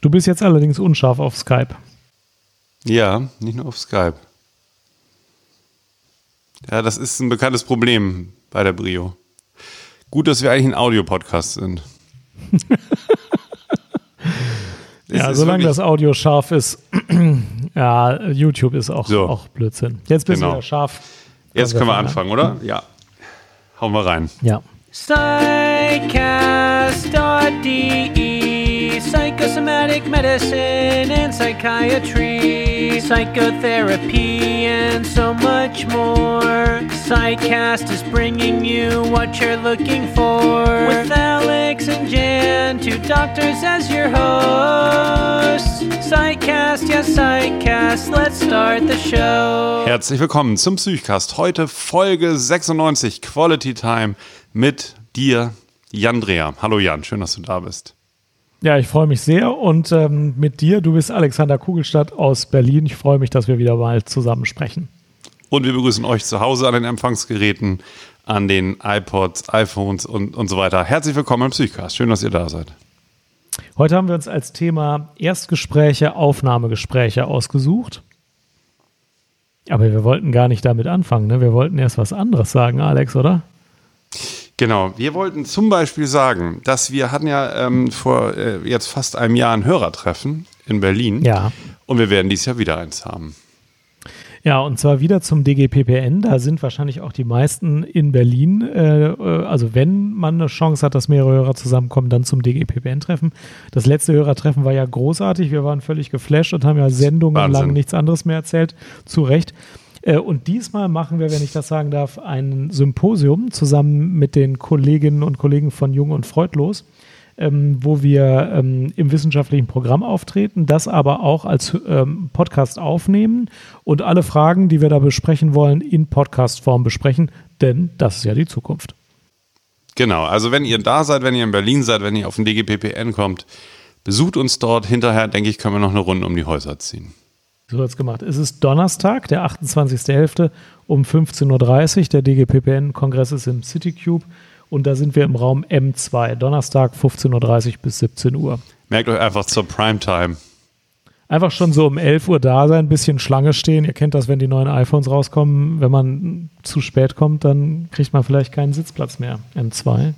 Du bist jetzt allerdings unscharf auf Skype. Ja, nicht nur auf Skype. Ja, das ist ein bekanntes Problem bei der Brio. Gut, dass wir eigentlich ein Audiopodcast sind. ja, solange das Audio scharf ist, ja, YouTube ist auch, so. auch Blödsinn. Jetzt bist genau. du wieder scharf. Jetzt können wir anfangen, oder? Ja. Hauen wir rein. Ja. Psychcast.de Psychosomatic medicine and psychiatry, psychotherapy, and so much more. Psychcast is bringing you what you're looking for. With Alex and Jan, two doctors as your hosts. Psychcast, yes, Psychcast, let's start the show. Herzlich willkommen zum Psychcast. Heute Folge 96, Quality Time mit dir, Jan Dreher. Hallo Jan, schön, dass du da bist. Ja, ich freue mich sehr und ähm, mit dir, du bist Alexander Kugelstadt aus Berlin. Ich freue mich, dass wir wieder mal zusammen sprechen. Und wir begrüßen euch zu Hause an den Empfangsgeräten, an den iPods, iPhones und, und so weiter. Herzlich willkommen im Psychcast. Schön, dass ihr da seid. Heute haben wir uns als Thema Erstgespräche, Aufnahmegespräche ausgesucht. Aber wir wollten gar nicht damit anfangen. Ne? Wir wollten erst was anderes sagen, Alex, oder? Genau, wir wollten zum Beispiel sagen, dass wir hatten ja ähm, vor äh, jetzt fast einem Jahr ein Hörertreffen in Berlin. Ja. Und wir werden dieses Jahr wieder eins haben. Ja, und zwar wieder zum DGPPN. Da sind wahrscheinlich auch die meisten in Berlin. Äh, äh, also wenn man eine Chance hat, dass mehrere Hörer zusammenkommen, dann zum DGPPN-Treffen. Das letzte Hörertreffen war ja großartig. Wir waren völlig geflasht und haben ja Sendungen Wahnsinn. lang nichts anderes mehr erzählt. Zu Recht. Äh, und diesmal machen wir, wenn ich das sagen darf, ein Symposium zusammen mit den Kolleginnen und Kollegen von Jung und Freudlos ähm, wo wir ähm, im wissenschaftlichen Programm auftreten, das aber auch als ähm, Podcast aufnehmen und alle Fragen, die wir da besprechen wollen, in Podcast-Form besprechen, denn das ist ja die Zukunft. Genau, also wenn ihr da seid, wenn ihr in Berlin seid, wenn ihr auf den DGPPN kommt, besucht uns dort. Hinterher, denke ich, können wir noch eine Runde um die Häuser ziehen. So wird es gemacht. Es ist Donnerstag, der 28.11. um 15.30 Uhr. Der DGPPN-Kongress ist im CityCube und da sind wir im Raum M2, Donnerstag 15.30 Uhr bis 17 Uhr. Merkt euch einfach zur Primetime. Einfach schon so um 11 Uhr da sein, ein bisschen Schlange stehen. Ihr kennt das, wenn die neuen iPhones rauskommen. Wenn man zu spät kommt, dann kriegt man vielleicht keinen Sitzplatz mehr. M2.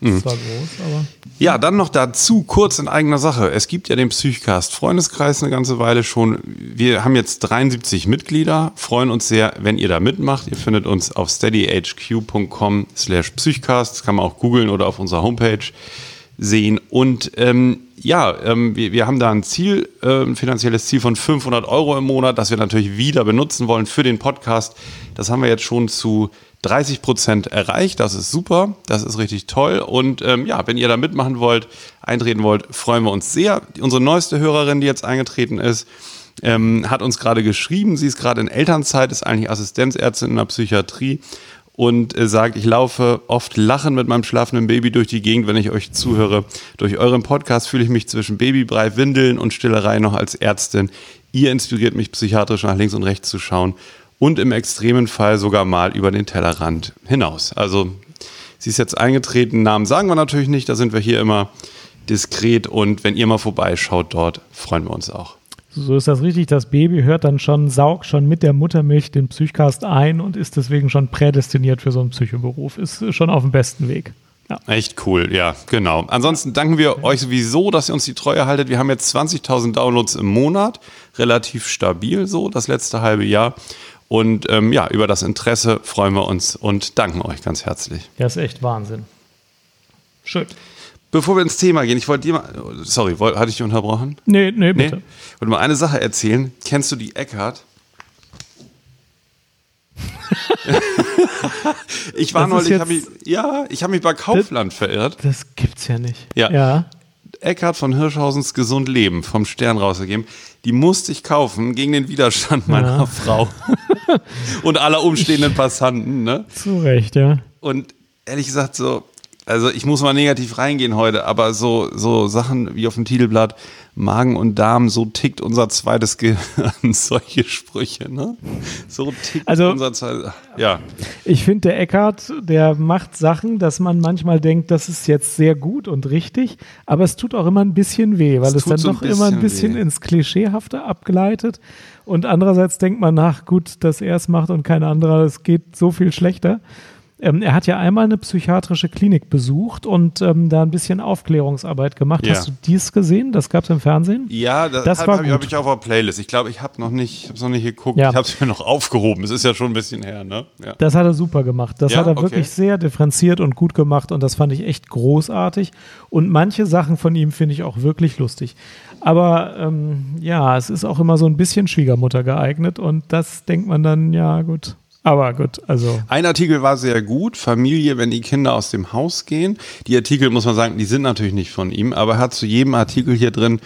Mhm. Zwar groß, aber. Ja, dann noch dazu, kurz in eigener Sache. Es gibt ja den Psychcast Freundeskreis eine ganze Weile schon. Wir haben jetzt 73 Mitglieder, freuen uns sehr, wenn ihr da mitmacht. Ihr findet uns auf steadyhq.com slash Psychcast. Das kann man auch googeln oder auf unserer Homepage sehen. Und ähm, ja, ähm, wir, wir haben da ein Ziel, äh, ein finanzielles Ziel von 500 Euro im Monat, das wir natürlich wieder benutzen wollen für den Podcast. Das haben wir jetzt schon zu 30 Prozent erreicht. Das ist super, das ist richtig toll. Und ähm, ja, wenn ihr da mitmachen wollt, eintreten wollt, freuen wir uns sehr. Unsere neueste Hörerin, die jetzt eingetreten ist, ähm, hat uns gerade geschrieben. Sie ist gerade in Elternzeit, ist eigentlich Assistenzärztin in der Psychiatrie und äh, sagt, ich laufe oft lachen mit meinem schlafenden Baby durch die Gegend, wenn ich euch zuhöre. Durch euren Podcast fühle ich mich zwischen Babybrei, Windeln und Stillerei noch als Ärztin. Ihr inspiriert mich psychiatrisch nach links und rechts zu schauen und im extremen Fall sogar mal über den Tellerrand hinaus. Also sie ist jetzt eingetreten, Namen sagen wir natürlich nicht, da sind wir hier immer diskret und wenn ihr mal vorbeischaut dort, freuen wir uns auch. So ist das richtig. Das Baby hört dann schon, saugt schon mit der Muttermilch den Psychcast ein und ist deswegen schon prädestiniert für so einen Psychoberuf. Ist schon auf dem besten Weg. Ja. Echt cool, ja, genau. Ansonsten danken wir euch sowieso, dass ihr uns die Treue haltet. Wir haben jetzt 20.000 Downloads im Monat, relativ stabil so, das letzte halbe Jahr. Und ähm, ja, über das Interesse freuen wir uns und danken euch ganz herzlich. Ja, ist echt Wahnsinn. Schön. Bevor wir ins Thema gehen, ich wollte dir mal, sorry, hatte ich dich unterbrochen? Nee, nee, bitte. Nee? Ich wollte mal eine Sache erzählen. Kennst du die Eckhart? ich war das neulich, mich, ja, ich habe mich bei Kaufland das, verirrt. Das gibt's ja nicht. Ja. ja. Eckhard von Hirschhausens Gesund Leben vom Stern rausgegeben. Die musste ich kaufen gegen den Widerstand meiner ja. Frau und aller umstehenden Passanten. Ne? Zu Recht, ja. Und ehrlich gesagt, so, also ich muss mal negativ reingehen heute, aber so, so Sachen wie auf dem Titelblatt, Magen und Darm, so tickt unser zweites Gehirn, solche Sprüche, ne? So tickt also, unser zweites, ja. Ich finde, der Eckart, der macht Sachen, dass man manchmal denkt, das ist jetzt sehr gut und richtig, aber es tut auch immer ein bisschen weh, weil es, es dann so doch immer ein bisschen weh. ins Klischeehafte abgleitet und andererseits denkt man nach, gut, dass er es macht und kein anderer, es geht so viel schlechter. Ähm, er hat ja einmal eine psychiatrische Klinik besucht und ähm, da ein bisschen Aufklärungsarbeit gemacht. Ja. Hast du dies gesehen? Das gab es im Fernsehen? Ja, das, das habe hab ich auf der Playlist. Ich glaube, ich habe noch nicht, noch nicht geguckt. Ja. Ich habe es mir noch aufgehoben. Es ist ja schon ein bisschen her, ne? Ja. Das hat er super gemacht. Das hat er okay. wirklich sehr differenziert und gut gemacht und das fand ich echt großartig. Und manche Sachen von ihm finde ich auch wirklich lustig. Aber ähm, ja, es ist auch immer so ein bisschen Schwiegermutter geeignet und das denkt man dann, ja gut, aber gut, also. Ein Artikel war sehr gut, Familie, wenn die Kinder aus dem Haus gehen. Die Artikel, muss man sagen, die sind natürlich nicht von ihm, aber er hat zu jedem Artikel hier drin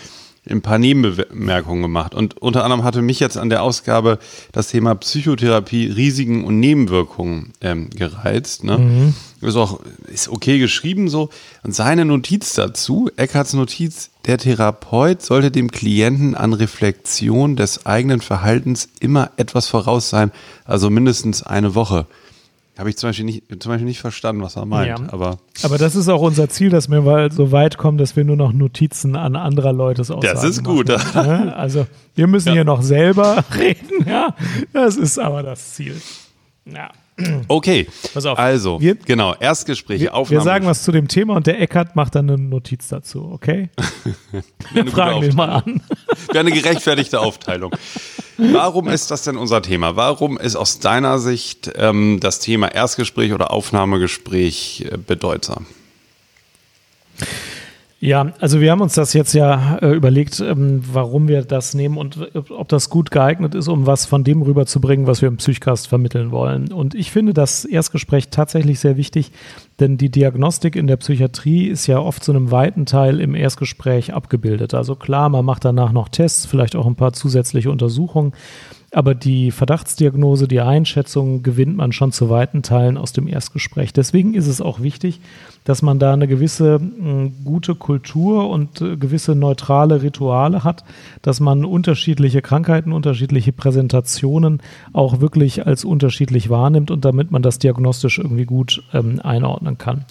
ein paar Nebenbemerkungen gemacht. Und unter anderem hatte mich jetzt an der Ausgabe das Thema Psychotherapie, Risiken und Nebenwirkungen ähm, gereizt. Ne? Mhm. Ist auch ist okay geschrieben so. Und seine Notiz dazu, Eckharts Notiz, der Therapeut sollte dem Klienten an Reflexion des eigenen Verhaltens immer etwas voraus sein, also mindestens eine Woche. Habe ich zum Beispiel, nicht, zum Beispiel nicht verstanden, was er meint. Ja. Aber, aber das ist auch unser Ziel, dass wir so weit kommen, dass wir nur noch Notizen an anderer Leute Aussagen Das ist gut. Machen, Also wir müssen ja. hier noch selber reden. Ja, das ist aber das Ziel. Ja. Okay, Pass auf. also, wir, genau, Erstgespräche, wir, Aufnahme. Wir sagen was zu dem Thema und der Eckert macht dann eine Notiz dazu, okay? wir fragen den mal an. Wäre eine gerechtfertigte Aufteilung. Warum ist das denn unser Thema? Warum ist aus deiner Sicht ähm, das Thema Erstgespräch oder Aufnahmegespräch äh, bedeutsam? Ja, also wir haben uns das jetzt ja äh, überlegt, ähm, warum wir das nehmen und äh, ob das gut geeignet ist, um was von dem rüberzubringen, was wir im Psychcast vermitteln wollen. Und ich finde das Erstgespräch tatsächlich sehr wichtig, denn die Diagnostik in der Psychiatrie ist ja oft zu einem weiten Teil im Erstgespräch abgebildet. Also klar, man macht danach noch Tests, vielleicht auch ein paar zusätzliche Untersuchungen. Aber die Verdachtsdiagnose, die Einschätzung gewinnt man schon zu weiten Teilen aus dem Erstgespräch. Deswegen ist es auch wichtig, dass man da eine gewisse mh, gute Kultur und äh, gewisse neutrale Rituale hat, dass man unterschiedliche Krankheiten, unterschiedliche Präsentationen auch wirklich als unterschiedlich wahrnimmt und damit man das diagnostisch irgendwie gut ähm, einordnen kann.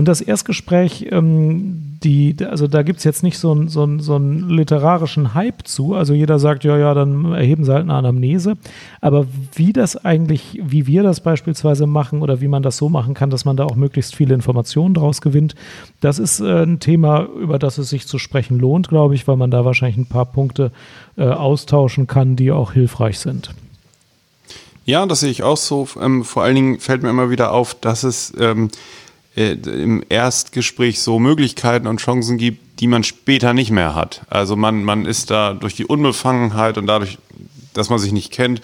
Und das Erstgespräch, ähm, die, also da gibt es jetzt nicht so einen so so einen literarischen Hype zu. Also jeder sagt, ja, ja, dann erheben sie halt eine Anamnese. Aber wie das eigentlich, wie wir das beispielsweise machen oder wie man das so machen kann, dass man da auch möglichst viele Informationen draus gewinnt, das ist äh, ein Thema, über das es sich zu sprechen lohnt, glaube ich, weil man da wahrscheinlich ein paar Punkte äh, austauschen kann, die auch hilfreich sind. Ja, das sehe ich auch so. Ähm, vor allen Dingen fällt mir immer wieder auf, dass es ähm, äh, im Erstgespräch so Möglichkeiten und Chancen gibt, die man später nicht mehr hat. Also man, man ist da durch die Unbefangenheit und dadurch, dass man sich nicht kennt,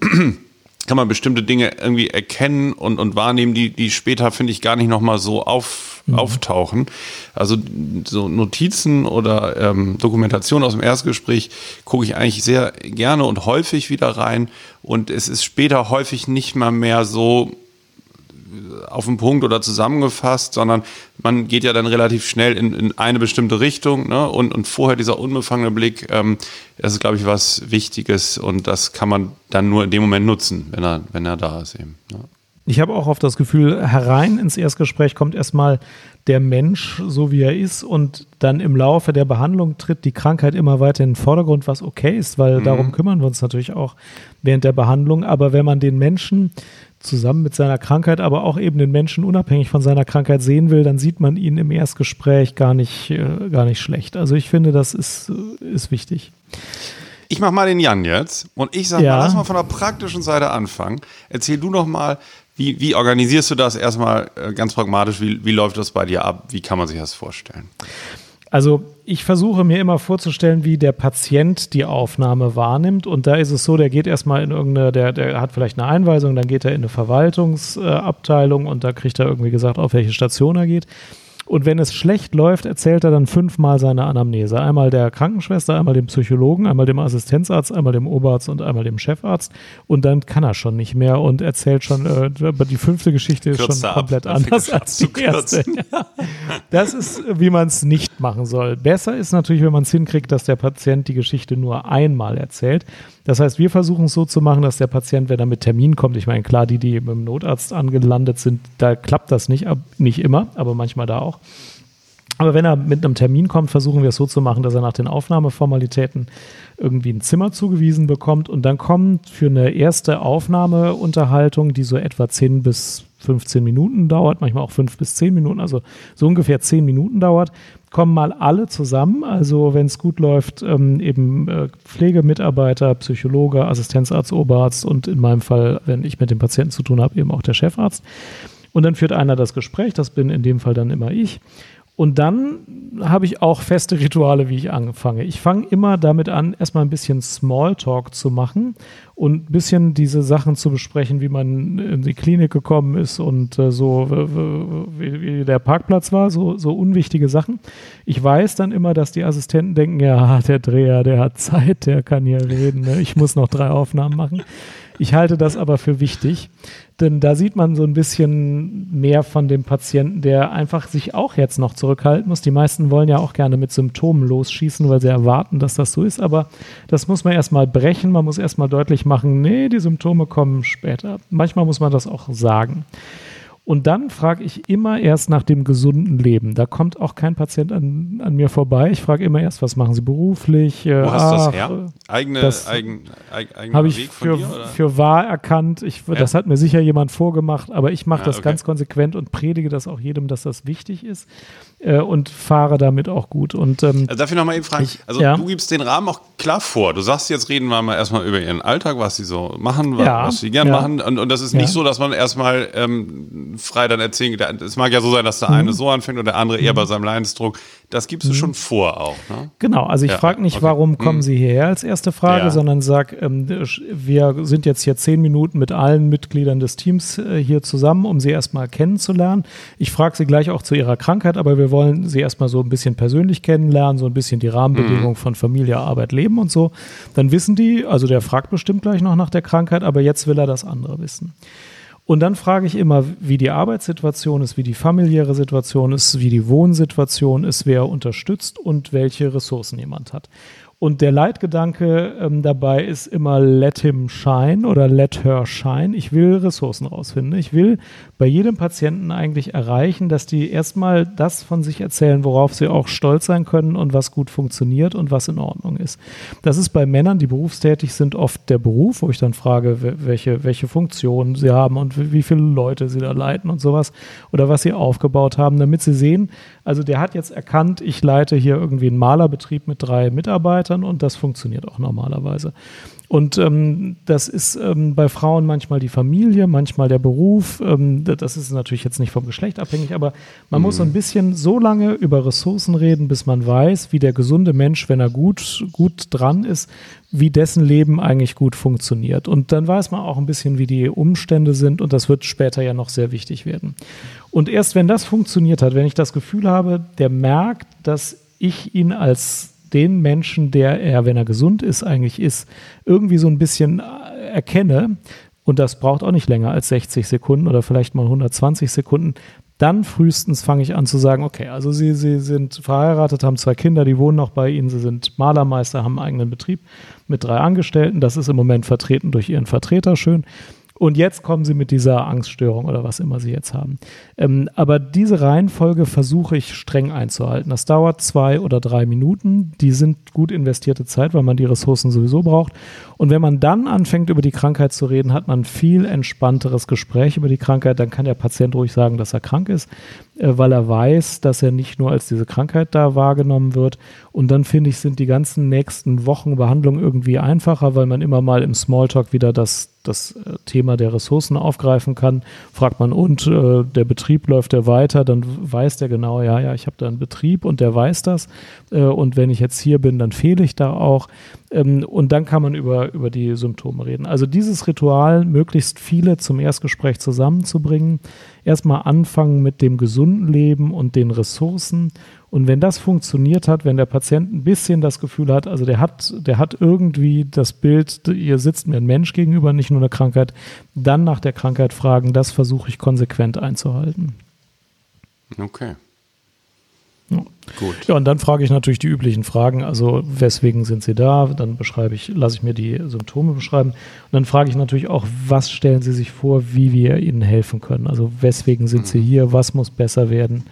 kann man bestimmte Dinge irgendwie erkennen und, und wahrnehmen, die, die später, finde ich, gar nicht nochmal so auf, mhm. auftauchen. Also so Notizen oder ähm, Dokumentation aus dem Erstgespräch gucke ich eigentlich sehr gerne und häufig wieder rein. Und es ist später häufig nicht mal mehr so auf den Punkt oder zusammengefasst, sondern man geht ja dann relativ schnell in, in eine bestimmte Richtung. Ne? Und, und vorher dieser unbefangene Blick, ähm, das ist, glaube ich, was Wichtiges und das kann man dann nur in dem Moment nutzen, wenn er, wenn er da ist eben. Ne? Ich habe auch oft das Gefühl, herein ins Erstgespräch kommt erstmal der Mensch, so wie er ist, und dann im Laufe der Behandlung tritt die Krankheit immer weiter in den Vordergrund, was okay ist, weil mhm. darum kümmern wir uns natürlich auch während der Behandlung. Aber wenn man den Menschen zusammen mit seiner Krankheit, aber auch eben den Menschen unabhängig von seiner Krankheit sehen will, dann sieht man ihn im Erstgespräch gar nicht, äh, gar nicht schlecht. Also ich finde, das ist, äh, ist wichtig. Ich mache mal den Jan jetzt und ich sage ja. mal, lass mal von der praktischen Seite anfangen. Erzähl du noch mal, wie, wie organisierst du das erstmal äh, ganz pragmatisch? Wie, wie läuft das bei dir ab? Wie kann man sich das vorstellen? Also ich versuche mir immer vorzustellen, wie der Patient die Aufnahme wahrnimmt. Und da ist es so, der geht erstmal in irgendeine, der, der hat vielleicht eine Einweisung, dann geht er in eine Verwaltungsabteilung und da kriegt er irgendwie gesagt, auf welche Station er geht. Und wenn es schlecht läuft, erzählt er dann fünfmal seine Anamnese. Einmal der Krankenschwester, einmal dem Psychologen, einmal dem Assistenzarzt, einmal dem Oberarzt und einmal dem Chefarzt. Und dann kann er schon nicht mehr und erzählt schon, äh, die fünfte Geschichte ist Kürzer schon komplett ab, anders als die erste. das ist, wie man es nicht machen soll. Besser ist natürlich, wenn man es hinkriegt, dass der Patient die Geschichte nur einmal erzählt. Das heißt, wir versuchen es so zu machen, dass der Patient, wenn er mit Termin kommt, ich meine, klar, die, die beim Notarzt angelandet sind, da klappt das nicht, nicht immer, aber manchmal da auch. Aber wenn er mit einem Termin kommt, versuchen wir es so zu machen, dass er nach den Aufnahmeformalitäten irgendwie ein Zimmer zugewiesen bekommt und dann kommt für eine erste Aufnahmeunterhaltung, die so etwa 10 bis 15 Minuten dauert, manchmal auch 5 bis 10 Minuten, also so ungefähr 10 Minuten dauert, kommen mal alle zusammen. Also wenn es gut läuft, ähm, eben äh, Pflegemitarbeiter, Psychologe, Assistenzarzt, Oberarzt und in meinem Fall, wenn ich mit dem Patienten zu tun habe, eben auch der Chefarzt. Und dann führt einer das Gespräch, das bin in dem Fall dann immer ich. Und dann habe ich auch feste Rituale, wie ich anfange. Ich fange immer damit an, erstmal ein bisschen Smalltalk zu machen und ein bisschen diese Sachen zu besprechen, wie man in die Klinik gekommen ist und äh, so, wie, wie, der Parkplatz war, so, so unwichtige Sachen. Ich weiß dann immer, dass die Assistenten denken, ja, der Dreher, der hat Zeit, der kann hier reden, ne? ich muss noch drei Aufnahmen machen. Ich halte das aber für wichtig, denn da sieht man so ein bisschen mehr von dem Patienten, der einfach sich auch jetzt noch zurückhalten muss. Die meisten wollen ja auch gerne mit Symptomen losschießen, weil sie erwarten, dass das so ist. Aber das muss man erstmal brechen. Man muss erstmal deutlich machen, nee, die Symptome kommen später. Manchmal muss man das auch sagen. Und dann frage ich immer erst nach dem gesunden Leben. Da kommt auch kein Patient an, an mir vorbei. Ich frage immer erst, was machen Sie beruflich? Wo hast du das her? Eigene, das eigen, eigen, Habe ich für, dir, für wahr erkannt. Ich, ja. Das hat mir sicher jemand vorgemacht, aber ich mache ja, das okay. ganz konsequent und predige das auch jedem, dass das wichtig ist äh, und fahre damit auch gut. Und, ähm, also darf ich nochmal eben fragen? Ich, also ja. du gibst den Rahmen auch klar vor. Du sagst, jetzt reden wir mal erstmal über ihren Alltag, was sie so machen, was, was sie gern machen. Und, und das ist nicht so, dass man erstmal ähm, frei dann erzählen. Es mag ja so sein, dass der eine mhm. so anfängt und der andere eher mhm. bei seinem Leidensdruck. Das gibst du mhm. schon vor auch. Ne? Genau, also ich ja, frage nicht, okay. warum kommen mhm. Sie hierher als erste Frage, ja. sondern sag, ähm, wir sind jetzt hier zehn Minuten mit allen Mitgliedern des Teams äh, hier zusammen, um Sie erstmal kennenzulernen. Ich frage Sie gleich auch zu Ihrer Krankheit, aber wir wollen Sie erstmal so ein bisschen persönlich kennenlernen, so ein bisschen die Rahmenbedingungen mhm. von Familie, Arbeit, Leben und so. Dann wissen die, also der fragt bestimmt gleich noch nach der Krankheit, aber jetzt will er das andere wissen. Und dann frage ich immer, wie die Arbeitssituation ist, wie die familiäre Situation ist, wie die Wohnsituation ist, wer unterstützt und welche Ressourcen jemand hat. Und der Leitgedanke ähm, dabei ist immer let him shine oder let her shine. Ich will Ressourcen rausfinden. Ich will bei jedem Patienten eigentlich erreichen, dass die erstmal das von sich erzählen, worauf sie auch stolz sein können und was gut funktioniert und was in Ordnung ist. Das ist bei Männern, die berufstätig sind, oft der Beruf, wo ich dann frage, welche, welche Funktionen sie haben und wie viele Leute sie da leiten und sowas oder was sie aufgebaut haben, damit sie sehen, also der hat jetzt erkannt, ich leite hier irgendwie einen Malerbetrieb mit drei Mitarbeitern und das funktioniert auch normalerweise. Und ähm, das ist ähm, bei Frauen manchmal die Familie, manchmal der Beruf. Ähm, das ist natürlich jetzt nicht vom Geschlecht abhängig, aber man mhm. muss so ein bisschen so lange über Ressourcen reden, bis man weiß, wie der gesunde Mensch, wenn er gut, gut dran ist, wie dessen Leben eigentlich gut funktioniert. Und dann weiß man auch ein bisschen, wie die Umstände sind und das wird später ja noch sehr wichtig werden. Und erst wenn das funktioniert hat, wenn ich das Gefühl habe, der merkt, dass ich ihn als den Menschen, der er, wenn er gesund ist, eigentlich ist, irgendwie so ein bisschen äh, erkenne, und das braucht auch nicht länger als 60 Sekunden oder vielleicht mal 120 Sekunden, dann frühestens fange ich an zu sagen, okay, also Sie, Sie sind verheiratet, haben zwei Kinder, die wohnen noch bei Ihnen, Sie sind Malermeister, haben einen eigenen Betrieb mit drei Angestellten, das ist im Moment vertreten durch Ihren Vertreter schön. Und jetzt kommen sie mit dieser Angststörung oder was immer sie jetzt haben. Ähm, aber diese Reihenfolge versuche ich streng einzuhalten. Das dauert zwei oder drei Minuten. Die sind gut investierte Zeit, weil man die Ressourcen sowieso braucht. Und wenn man dann anfängt, über die Krankheit zu reden, hat man viel entspannteres Gespräch über die Krankheit. Dann kann der Patient ruhig sagen, dass er krank ist, äh, weil er weiß, dass er nicht nur als diese Krankheit da wahrgenommen wird. Und dann finde ich, sind die ganzen nächsten Wochen Behandlung irgendwie einfacher, weil man immer mal im Smalltalk wieder das das äh, Thema der Ressourcen aufgreifen kann. Fragt man, und äh, der Betrieb läuft der weiter, dann weiß der genau, ja, ja, ich habe da einen Betrieb und der weiß das. Äh, und wenn ich jetzt hier bin, dann fehle ich da auch. Ähm, und dann kann man über, über die Symptome reden. Also dieses Ritual, möglichst viele zum Erstgespräch zusammenzubringen, erstmal anfangen mit dem gesunden Leben und den Ressourcen und wenn das funktioniert hat, wenn der Patient ein bisschen das Gefühl hat, also der hat, der hat irgendwie das Bild, ihr sitzt mir ein Mensch gegenüber, nicht nur eine Krankheit, dann nach der Krankheit fragen, das versuche ich konsequent einzuhalten. Okay. Ja. Gut. Ja, und dann frage ich natürlich die üblichen Fragen, also weswegen sind Sie da? Dann beschreibe ich, lasse ich mir die Symptome beschreiben. Und dann frage ich natürlich auch, was stellen Sie sich vor, wie wir Ihnen helfen können? Also weswegen sind Sie mhm. hier? Was muss besser werden,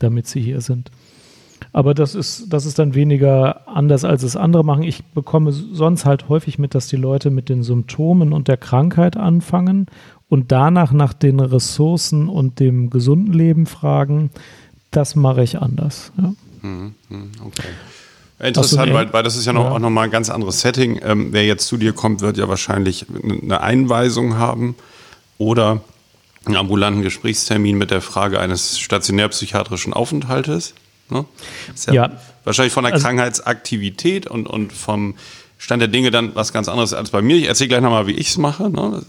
damit Sie hier sind? Aber das ist, das ist dann weniger anders, als es andere machen. Ich bekomme sonst halt häufig mit, dass die Leute mit den Symptomen und der Krankheit anfangen und danach nach den Ressourcen und dem gesunden Leben fragen. Das mache ich anders. Ja. Mhm, mhm, okay. Interessant, weil, weil das ist ja, noch, ja. auch nochmal ein ganz anderes Setting. Ähm, wer jetzt zu dir kommt, wird ja wahrscheinlich eine Einweisung haben oder einen ambulanten Gesprächstermin mit der Frage eines stationärpsychiatrischen Aufenthaltes. Ne? Ja, ja, Wahrscheinlich von der also, Krankheitsaktivität und, und vom Stand der Dinge dann was ganz anderes als bei mir. Ich erzähle gleich nochmal, wie ich es mache. Ne?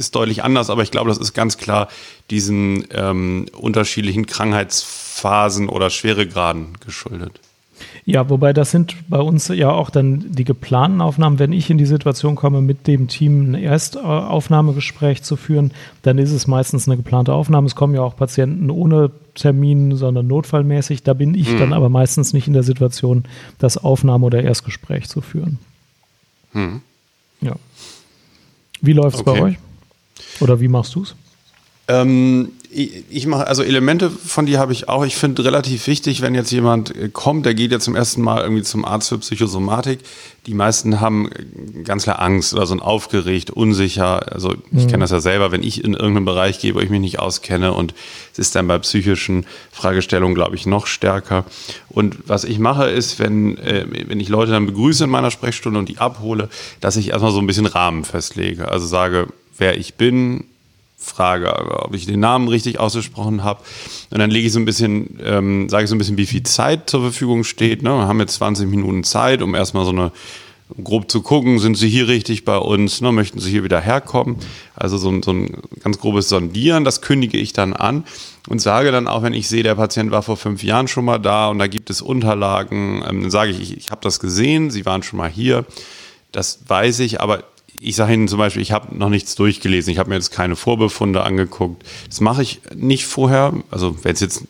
ist deutlich anders, aber ich glaube, das ist ganz klar diesen ähm, unterschiedlichen Krankheitsphasen oder Schweregraden geschuldet. Ja, wobei das sind bei uns ja auch dann die geplanten Aufnahmen. Wenn ich in die Situation komme, mit dem Team ein Erstaufnahmegespräch zu führen, dann ist es meistens eine geplante Aufnahme. Es kommen ja auch Patienten ohne Termin, sondern notfallmäßig. Da bin ich mhm. dann aber meistens nicht in der Situation, das Aufnahme- oder Erstgespräch zu führen. Mhm. Ja. Wie läuft es okay. bei euch? Oder wie machst du es? Ähm, ich, mache, also Elemente von dir habe ich auch. Ich finde relativ wichtig, wenn jetzt jemand äh, kommt, der geht ja zum ersten Mal irgendwie zum Arzt für Psychosomatik. Die meisten haben äh, ganz klar Angst oder so ein aufgeregt, unsicher. Also ich mhm. kenne das ja selber, wenn ich in irgendeinem Bereich gehe, wo ich mich nicht auskenne und es ist dann bei psychischen Fragestellungen, glaube ich, noch stärker. Und was ich mache, ist, wenn, äh, wenn ich Leute dann begrüße in meiner Sprechstunde und die abhole, dass ich erstmal so ein bisschen Rahmen festlege. Also sage, wer ich bin, frage, ob ich den Namen richtig ausgesprochen habe. Und dann lege ich so ein bisschen, ähm, sage ich so ein bisschen, wie viel Zeit zur Verfügung steht. Ne? Wir haben jetzt 20 Minuten Zeit, um erstmal so eine grob zu gucken, sind Sie hier richtig bei uns, ne? möchten Sie hier wieder herkommen? Also so ein, so ein ganz grobes Sondieren, das kündige ich dann an und sage dann auch, wenn ich sehe, der Patient war vor fünf Jahren schon mal da und da gibt es Unterlagen, ähm, dann sage ich, ich, ich habe das gesehen, Sie waren schon mal hier. Das weiß ich, aber ich sage Ihnen zum Beispiel, ich habe noch nichts durchgelesen, ich habe mir jetzt keine Vorbefunde angeguckt. Das mache ich nicht vorher. Also wenn es jetzt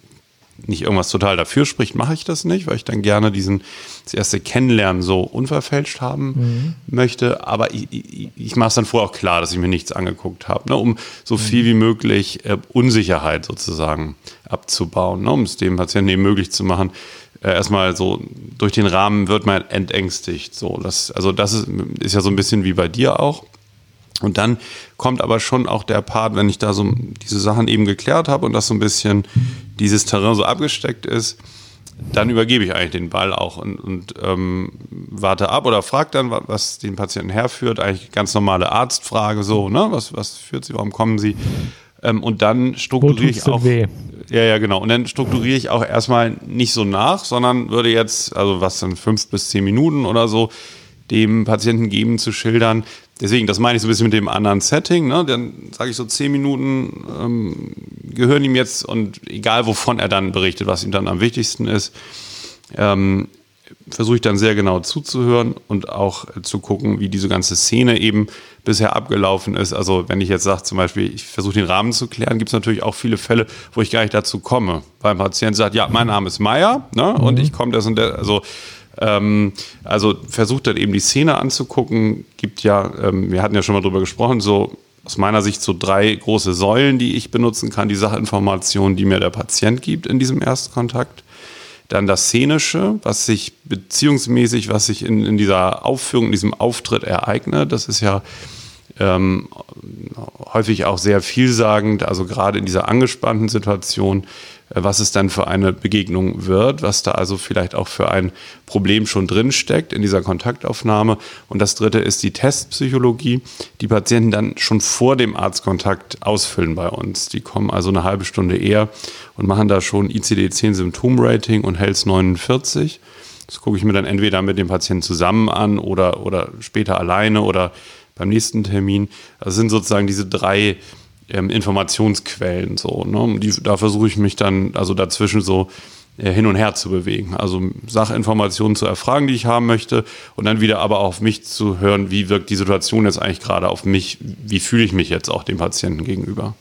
nicht irgendwas total dafür spricht, mache ich das nicht, weil ich dann gerne diesen das erste Kennenlernen so unverfälscht haben mhm. möchte. Aber ich, ich, ich mache es dann vorher auch klar, dass ich mir nichts angeguckt habe, ne, um so mhm. viel wie möglich äh, Unsicherheit sozusagen abzubauen, ne, um es dem Patienten eben möglich zu machen, äh, erstmal so durch den Rahmen wird man entängstigt. So, das, also das ist, ist ja so ein bisschen wie bei dir auch. Und dann kommt aber schon auch der Part, wenn ich da so diese Sachen eben geklärt habe und das so ein bisschen dieses Terrain so abgesteckt ist, dann übergebe ich eigentlich den Ball auch und, und ähm, warte ab oder frage dann, was den Patienten herführt. Eigentlich ganz normale Arztfrage so, ne? Was, was führt sie, warum kommen sie? Ähm, und dann strukturiere ich auch. Weh? Ja, ja, genau. Und dann strukturiere ich auch erstmal nicht so nach, sondern würde jetzt, also was dann fünf bis zehn Minuten oder so, dem Patienten geben zu schildern. Deswegen, das meine ich so ein bisschen mit dem anderen Setting. Ne? Dann sage ich so zehn Minuten ähm, gehören ihm jetzt und egal wovon er dann berichtet, was ihm dann am wichtigsten ist, ähm, versuche ich dann sehr genau zuzuhören und auch zu gucken, wie diese ganze Szene eben bisher abgelaufen ist. Also wenn ich jetzt sage zum Beispiel, ich versuche den Rahmen zu klären, gibt es natürlich auch viele Fälle, wo ich gar nicht dazu komme. Weil ein Patient sagt, ja, mein Name ist Meier ne, mhm. und ich komme das und der, also ähm, also versucht dann eben die Szene anzugucken. Gibt ja, ähm, wir hatten ja schon mal drüber gesprochen, so aus meiner Sicht so drei große Säulen, die ich benutzen kann. Die Sachinformationen, die mir der Patient gibt in diesem Erstkontakt. Dann das Szenische, was sich beziehungsmäßig, was sich in, in dieser Aufführung, in diesem Auftritt ereignet. Das ist ja ähm, häufig auch sehr vielsagend, also gerade in dieser angespannten Situation, äh, was es dann für eine Begegnung wird, was da also vielleicht auch für ein Problem schon drinsteckt in dieser Kontaktaufnahme. Und das dritte ist die Testpsychologie, die Patienten dann schon vor dem Arztkontakt ausfüllen bei uns. Die kommen also eine halbe Stunde eher und machen da schon ICD-10 Symptomrating und HELS 49. Das gucke ich mir dann entweder mit dem Patienten zusammen an oder, oder später alleine oder beim nächsten Termin. Das sind sozusagen diese drei ähm, Informationsquellen so. Ne? Die, da versuche ich mich dann also dazwischen so äh, hin und her zu bewegen. Also Sachinformationen zu erfragen, die ich haben möchte und dann wieder aber auf mich zu hören, wie wirkt die Situation jetzt eigentlich gerade auf mich, wie fühle ich mich jetzt auch dem Patienten gegenüber.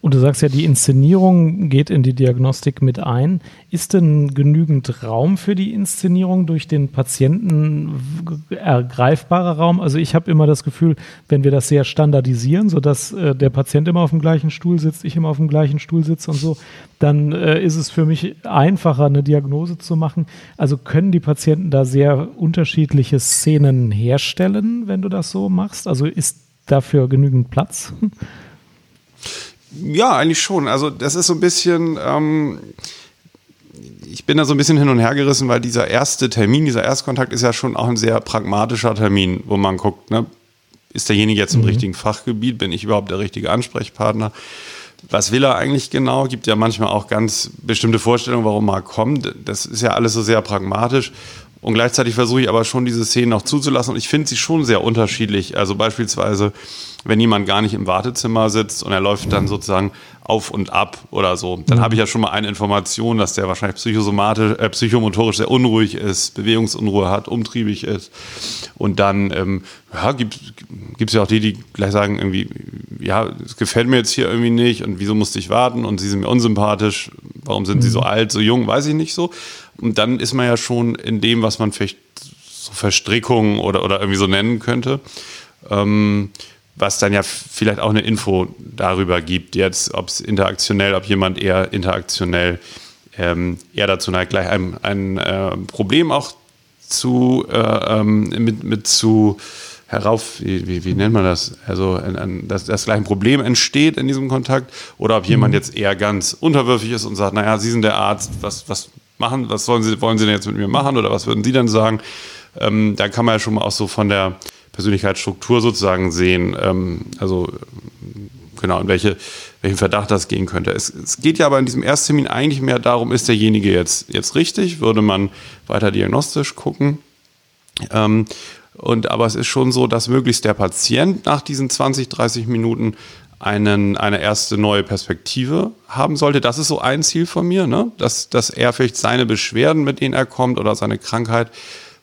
Und du sagst ja, die Inszenierung geht in die Diagnostik mit ein. Ist denn genügend Raum für die Inszenierung durch den Patienten ergreifbarer Raum? Also ich habe immer das Gefühl, wenn wir das sehr standardisieren, sodass äh, der Patient immer auf dem gleichen Stuhl sitzt, ich immer auf dem gleichen Stuhl sitze und so, dann äh, ist es für mich einfacher, eine Diagnose zu machen. Also können die Patienten da sehr unterschiedliche Szenen herstellen, wenn du das so machst? Also ist dafür genügend Platz? Ja, eigentlich schon. Also das ist so ein bisschen, ähm, ich bin da so ein bisschen hin und her gerissen, weil dieser erste Termin, dieser Erstkontakt ist ja schon auch ein sehr pragmatischer Termin, wo man guckt, ne, ist derjenige jetzt im mhm. richtigen Fachgebiet, bin ich überhaupt der richtige Ansprechpartner? Was will er eigentlich genau? Gibt ja manchmal auch ganz bestimmte Vorstellungen, warum er kommt. Das ist ja alles so sehr pragmatisch. Und gleichzeitig versuche ich aber schon diese Szenen auch zuzulassen. Und ich finde sie schon sehr unterschiedlich. Also beispielsweise, wenn jemand gar nicht im Wartezimmer sitzt und er läuft dann sozusagen auf und ab oder so, dann habe ich ja schon mal eine Information, dass der wahrscheinlich psychosomatisch, äh, psychomotorisch sehr unruhig ist, Bewegungsunruhe hat, umtriebig ist. Und dann ähm, ja, gibt es ja auch die, die gleich sagen, irgendwie, ja, es gefällt mir jetzt hier irgendwie nicht und wieso musste ich warten und sie sind mir unsympathisch, warum sind sie so mhm. alt, so jung, weiß ich nicht so. Und dann ist man ja schon in dem, was man vielleicht so Verstrickungen oder, oder irgendwie so nennen könnte. Ähm, was dann ja vielleicht auch eine Info darüber gibt, jetzt, ob es interaktionell, ob jemand eher interaktionell ähm, eher dazu neigt, gleich ein, ein äh, Problem auch zu, äh, ähm, mit, mit zu herauf, wie, wie, wie nennt man das? Also, ein, ein, dass, dass gleich ein Problem entsteht in diesem Kontakt oder ob jemand mhm. jetzt eher ganz unterwürfig ist und sagt, naja, Sie sind der Arzt, was, was machen, was wollen Sie, wollen Sie denn jetzt mit mir machen oder was würden Sie dann sagen? Ähm, da kann man ja schon mal auch so von der Persönlichkeitsstruktur sozusagen sehen, ähm, also genau, in welche, welchen Verdacht das gehen könnte. Es, es, geht ja aber in diesem Ersttermin eigentlich mehr darum, ist derjenige jetzt, jetzt richtig? Würde man weiter diagnostisch gucken? Ähm, und aber es ist schon so, dass möglichst der Patient nach diesen 20, 30 Minuten einen, eine erste neue Perspektive haben sollte. Das ist so ein Ziel von mir, ne? dass, dass er vielleicht seine Beschwerden, mit denen er kommt oder seine Krankheit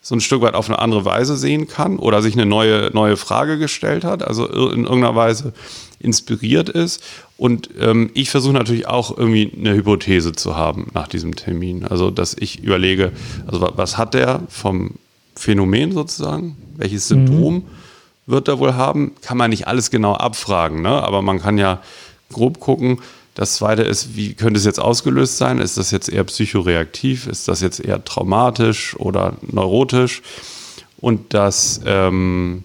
so ein Stück weit auf eine andere Weise sehen kann oder sich eine neue, neue Frage gestellt hat, also in irgendeiner Weise inspiriert ist. Und ähm, ich versuche natürlich auch irgendwie eine Hypothese zu haben nach diesem Termin. Also, dass ich überlege, also was hat der vom Phänomen sozusagen? Welches Symptom mhm. Wird er wohl haben? Kann man nicht alles genau abfragen, ne? aber man kann ja grob gucken, das zweite ist, wie könnte es jetzt ausgelöst sein? Ist das jetzt eher psychoreaktiv? Ist das jetzt eher traumatisch oder neurotisch? Und das ähm,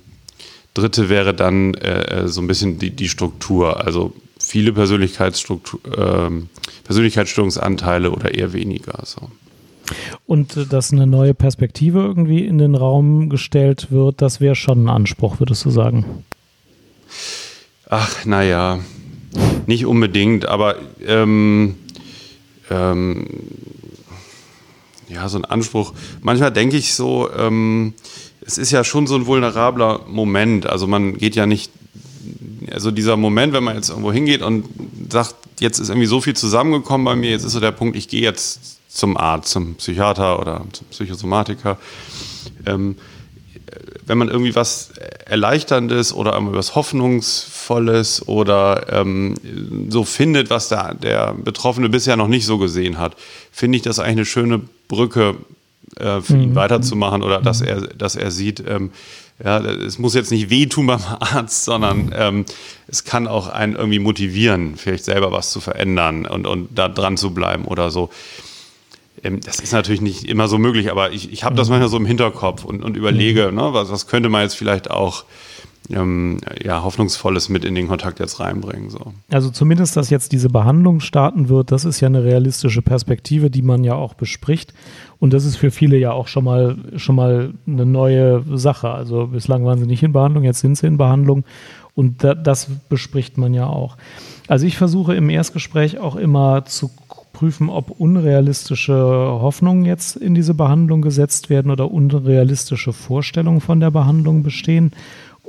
dritte wäre dann äh, äh so ein bisschen die, die Struktur. Also viele Persönlichkeitsstruktur, äh, Persönlichkeitsstörungsanteile oder eher weniger. So. Und dass eine neue Perspektive irgendwie in den Raum gestellt wird, das wäre schon ein Anspruch, würdest du sagen? Ach, naja, nicht unbedingt, aber ähm, ähm, ja, so ein Anspruch. Manchmal denke ich so, ähm, es ist ja schon so ein vulnerabler Moment. Also man geht ja nicht, also dieser Moment, wenn man jetzt irgendwo hingeht und sagt, jetzt ist irgendwie so viel zusammengekommen bei mir, jetzt ist so der Punkt, ich gehe jetzt zum Arzt, zum Psychiater oder zum Psychosomatiker. Ähm, wenn man irgendwie was Erleichterndes oder was Hoffnungsvolles oder ähm, so findet, was der, der Betroffene bisher noch nicht so gesehen hat, finde ich das eigentlich eine schöne Brücke äh, für mhm. ihn weiterzumachen oder dass er, dass er sieht, ähm, ja, es muss jetzt nicht wehtun beim Arzt, sondern ähm, es kann auch einen irgendwie motivieren, vielleicht selber was zu verändern und, und da dran zu bleiben oder so. Ähm, das ist natürlich nicht immer so möglich, aber ich, ich habe das mhm. manchmal so im Hinterkopf und, und überlege, mhm. ne, was, was könnte man jetzt vielleicht auch ähm, ja, Hoffnungsvolles mit in den Kontakt jetzt reinbringen. So. Also zumindest, dass jetzt diese Behandlung starten wird, das ist ja eine realistische Perspektive, die man ja auch bespricht. Und das ist für viele ja auch schon mal, schon mal eine neue Sache. Also bislang waren sie nicht in Behandlung, jetzt sind sie in Behandlung. Und da, das bespricht man ja auch. Also ich versuche im Erstgespräch auch immer zu prüfen, ob unrealistische Hoffnungen jetzt in diese Behandlung gesetzt werden oder unrealistische Vorstellungen von der Behandlung bestehen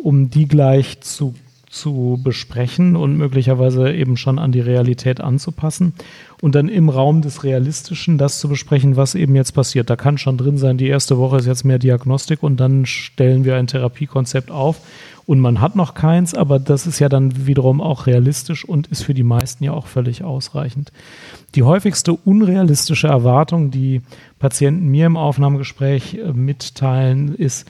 um die gleich zu, zu besprechen und möglicherweise eben schon an die Realität anzupassen und dann im Raum des Realistischen das zu besprechen, was eben jetzt passiert. Da kann schon drin sein, die erste Woche ist jetzt mehr Diagnostik und dann stellen wir ein Therapiekonzept auf und man hat noch keins, aber das ist ja dann wiederum auch realistisch und ist für die meisten ja auch völlig ausreichend. Die häufigste unrealistische Erwartung, die Patienten mir im Aufnahmegespräch äh, mitteilen, ist,